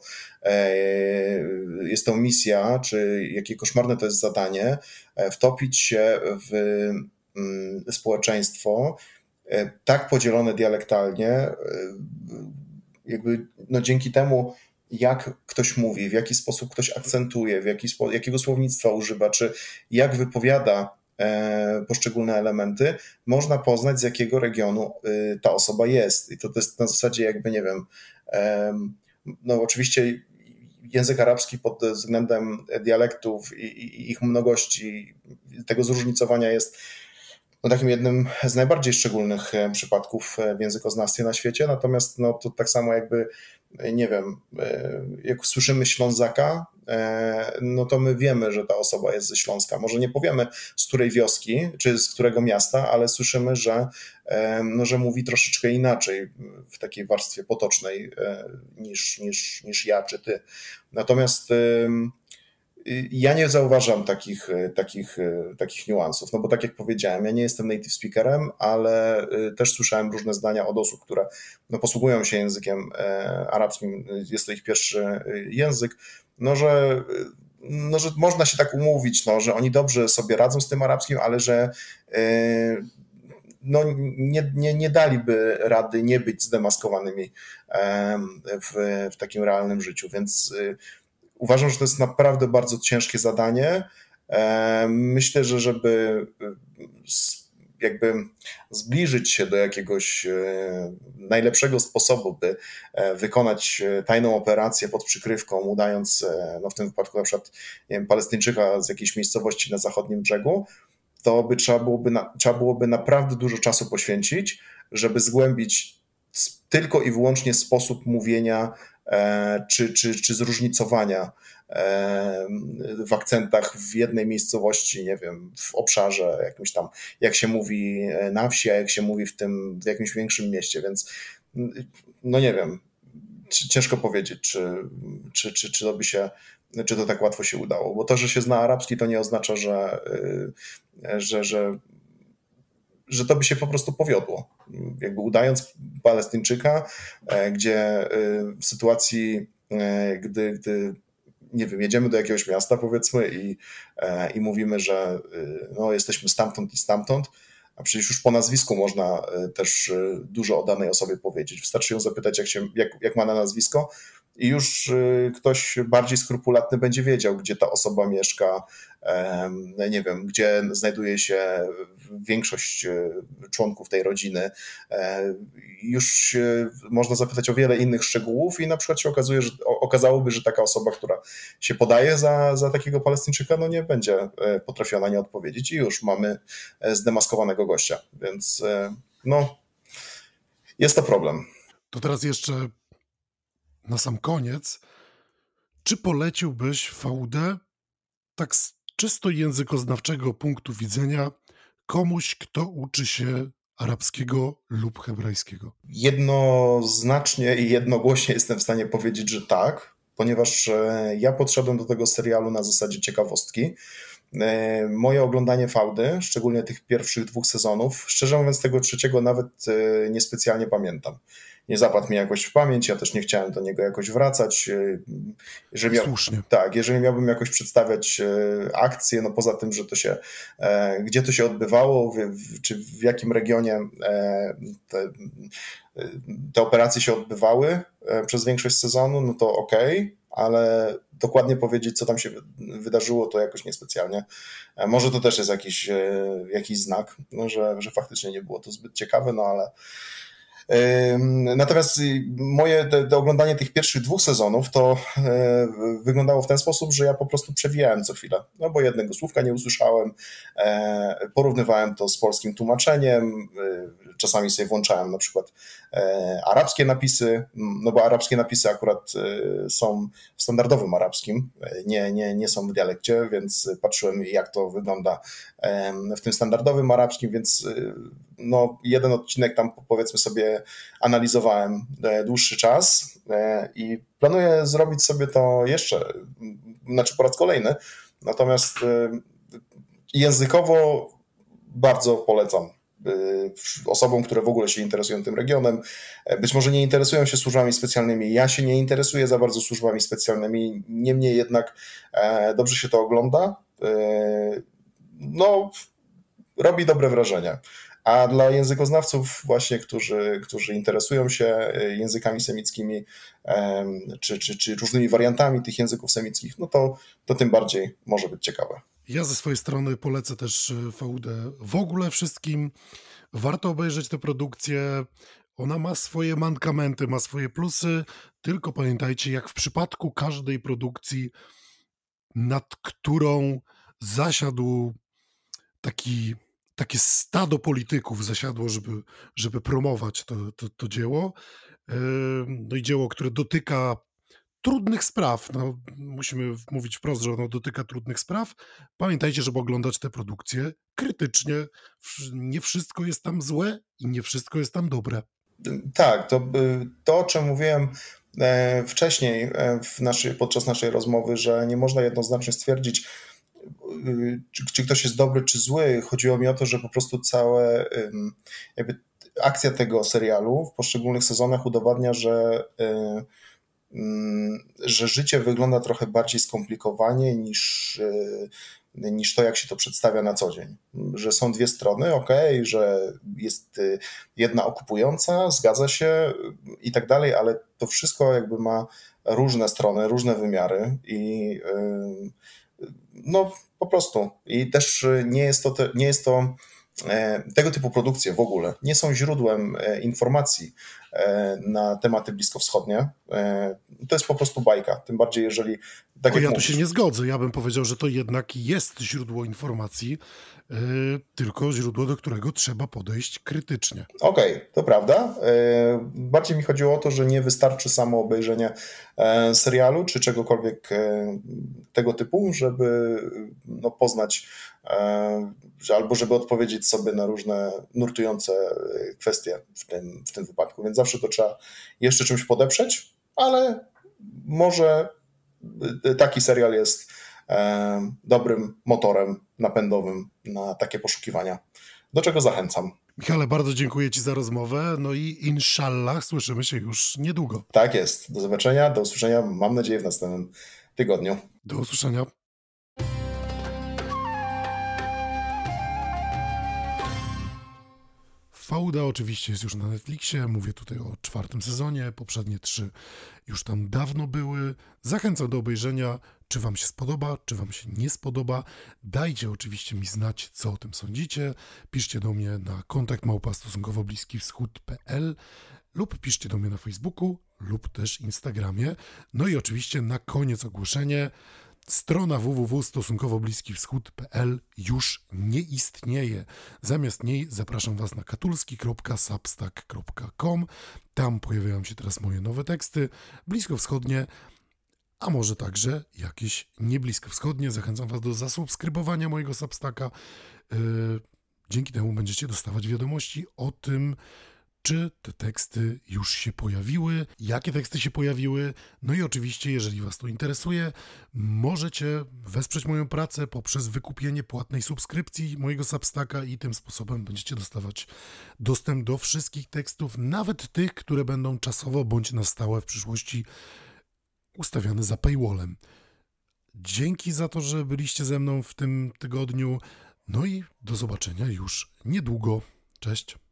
jest to misja, czy jakie koszmarne to jest zadanie, wtopić się w mm, społeczeństwo tak podzielone dialektalnie, jakby no dzięki temu, jak ktoś mówi, w jaki sposób ktoś akcentuje, w jaki jakiego słownictwa używa, czy jak wypowiada e, poszczególne elementy, można poznać, z jakiego regionu y, ta osoba jest. I to, jest na zasadzie, jakby, nie wiem, e, no oczywiście język arabski pod względem dialektów i, ich mnogości, tego zróżnicowania jest no, takim jednym z najbardziej szczególnych e, przypadków e, w językoznawstwie na świecie. Natomiast no, to tak samo jakby, e, nie wiem, jak słyszymy Ślązaka, no to my wiemy, że ta osoba jest ze Śląska. Może nie powiemy z której wioski, czy z którego miasta, ale słyszymy, że, no, że mówi troszeczkę inaczej w takiej warstwie potocznej niż, niż, niż ja czy ty. Natomiast ja nie zauważam takich, e, takich, e, takich niuansów, no bo tak jak powiedziałem, ja nie jestem native speakerem, ale e, też słyszałem różne zdania od osób, które no, posługują się językiem arabskim, jest to ich pierwszy język, no że, no, że można się tak umówić, no, że oni dobrze sobie radzą z tym arabskim, ale że no, nie, nie, nie daliby rady nie być zdemaskowanymi w, w takim realnym życiu, więc Uważam, że to jest naprawdę bardzo ciężkie zadanie. E, myślę, że żeby e, jakby zbliżyć się do jakiegoś e, najlepszego sposobu, by wykonać tajną operację pod przykrywką, udając, no w tym wypadku na przykład nie wiem, Palestyńczyka z jakiejś miejscowości na zachodnim brzegu, to by trzeba byłoby, trzeba byłoby naprawdę dużo czasu poświęcić, żeby zgłębić tylko i wyłącznie sposób mówienia E, czy, czy, czy zróżnicowania e, w akcentach w jednej miejscowości, nie wiem, w obszarze jakimś tam, jak się mówi na wsi, a jak się mówi w tym, w jakimś większym mieście, więc no nie wiem, ciężko powiedzieć, czy, czy, czy, czy to by się, czy to tak łatwo się udało, bo to, że się zna arabski, to nie oznacza, że, że, że że to by się po prostu powiodło. Jakby udając Palestyńczyka, e, gdzie e, w sytuacji, e, gdy, gdy nie wiem, jedziemy do jakiegoś miasta powiedzmy i, i mówimy, że no, jesteśmy stamtąd i stamtąd, a przecież już po nazwisku można też dużo o danej osobie powiedzieć. Wystarczy ją zapytać, jak, się, jak, jak ma na nazwisko, i już ktoś bardziej skrupulatny będzie wiedział, gdzie ta osoba mieszka, nie wiem, gdzie znajduje się większość e, członków tej rodziny. E, już można zapytać o wiele innych szczegółów i na przykład się okazuje, że okazałoby, że taka osoba, która się podaje za, za takiego Palestyńczyka, no nie będzie e, potrafiona nie odpowiedzieć i już mamy zdemaskowanego gościa. Więc no, jest to problem. To teraz jeszcze na sam koniec. Czy poleciłbyś fałdę tak z czysto językoznawczego punktu widzenia komuś, kto uczy się arabskiego lub hebrajskiego? Jednoznacznie i jednogłośnie jestem w stanie powiedzieć, że tak, ponieważ e, ja podszedłem do tego serialu na zasadzie ciekawostki. E, moje oglądanie fałdy, szczególnie tych pierwszych dwóch sezonów, szczerze mówiąc, tego trzeciego nawet e, niespecjalnie pamiętam nie zapadł mi jakoś w pamięć, ja też nie chciałem do niego jakoś wracać. E, jeżeli miał, Słusznie. Tak, jeżeli miałbym jakoś przedstawiać e, akcję, no poza tym, że to się, e, gdzie to się odbywało, w, czy w jakim regionie te, te operacje się odbywały przez większość sezonu, no to okej, okay, ale dokładnie powiedzieć, co tam się wydarzyło, to jakoś niespecjalnie. Może to też jest jakiś, jakiś znak, no, że, że faktycznie nie było to zbyt ciekawe, no ale Natomiast moje te, te oglądanie tych pierwszych dwóch sezonów to e, wyglądało w ten sposób, że ja po prostu przewijałem co chwilę, no bo jednego słówka nie usłyszałem, e, porównywałem to z polskim tłumaczeniem, e, czasami sobie włączałem na przykład arabskie napisy, no bo arabskie napisy akurat są w standardowym arabskim, nie, nie, nie są w dialekcie, więc patrzyłem jak to wygląda w tym standardowym arabskim, więc no, jeden odcinek tam powiedzmy sobie analizowałem dłuższy czas i planuję zrobić sobie to jeszcze, znaczy po raz kolejny, natomiast językowo bardzo polecam y, osobom, które w ogóle się interesują tym regionem. Być może nie interesują się służbami specjalnymi. Ja się nie interesuję za bardzo służbami specjalnymi, niemniej jednak e, dobrze się to ogląda. E, no, robi dobre wrażenie. A dla językoznawców, właśnie, którzy, którzy interesują się e, językami semickimi czy, czy, czy różnymi wariantami tych języków semickich, no to, to tym bardziej może być ciekawe. Ja ze swojej strony polecę też e, VUD w ogóle wszystkim. Warto obejrzeć tę produkcję. Ona ma swoje mankamenty, ma swoje plusy, tylko pamiętajcie, jak w przypadku każdej produkcji, nad którą zasiadł taki, takie stado polityków, zasiadło, żeby, żeby promować to, to, to dzieło. No i dzieło, które dotyka trudnych spraw. No, musimy mówić wprost, że ono dotyka trudnych spraw. Pamiętajcie, żeby oglądać te produkcje krytycznie. Nie wszystko jest tam złe i nie wszystko jest tam dobre. Tak, to, to o czym mówiłem e, wcześniej e, w naszej, podczas naszej rozmowy, że nie można jednoznacznie stwierdzić, y, czy, czy ktoś jest dobry, czy zły. Chodziło mi o to, że po prostu całe jakby akcja tego serialu w poszczególnych sezonach udowadnia, że y, że życie wygląda trochę bardziej skomplikowanie niż, e, niż to, jak się to przedstawia na co dzień. Że są dwie strony, ok, że jest e, jedna okupująca, zgadza się i tak dalej, ale to wszystko jakby ma różne strony, różne wymiary i no po prostu. I też nie jest to, nie jest to tego typu produkcje w ogóle nie są źródłem informacji na tematy bliskowschodnie. To jest po prostu bajka, tym bardziej jeżeli... Tak o, ja tu się nie zgodzę, ja bym powiedział, że to jednak jest źródło informacji, yy, tylko źródło, do którego trzeba podejść krytycznie. Okej, okay, to prawda. Bardziej mi chodziło o to, że nie wystarczy samo obejrzenie serialu czy czegokolwiek tego typu, żeby no, poznać albo żeby odpowiedzieć sobie na różne nurtujące kwestie w tym, w tym wypadku. Więc zawsze to trzeba jeszcze czymś podeprzeć, ale może taki serial jest e, dobrym motorem napędowym na takie poszukiwania, do czego zachęcam. Michale, bardzo dziękuję Ci za rozmowę. No i inshallah słyszymy się już niedługo. Tak jest. Do zobaczenia, do usłyszenia, mam nadzieję, w następnym tygodniu. Do usłyszenia. Fauda oczywiście jest już na Netflixie, mówię tutaj o czwartym sezonie, poprzednie trzy już tam dawno były. Zachęcam do obejrzenia, czy Wam się spodoba, czy Wam się nie spodoba. Dajcie oczywiście mi znać, co o tym sądzicie. Piszcie do mnie na kontakt małpa stosunkowo bliski wschód.pl lub piszcie do mnie na Facebooku lub też Instagramie. No i oczywiście na koniec ogłoszenie. Strona www.stosunkowobliskiwschód.pl już nie istnieje. Zamiast niej zapraszam Was na katulski.substack.com. Tam pojawiają się teraz moje nowe teksty, bliskowschodnie, a może także jakieś niebliskowschodnie. Zachęcam Was do zasubskrybowania mojego Substacka. Yy, dzięki temu będziecie dostawać wiadomości o tym, czy te teksty już się pojawiły, jakie teksty się pojawiły. No i oczywiście, jeżeli Was to interesuje, możecie wesprzeć moją pracę poprzez wykupienie płatnej subskrypcji mojego Substacka i tym sposobem będziecie dostawać dostęp do wszystkich tekstów, nawet tych, które będą czasowo bądź na stałe w przyszłości ustawiane za paywallem. Dzięki za to, że byliście ze mną w tym tygodniu. No i do zobaczenia już niedługo. Cześć.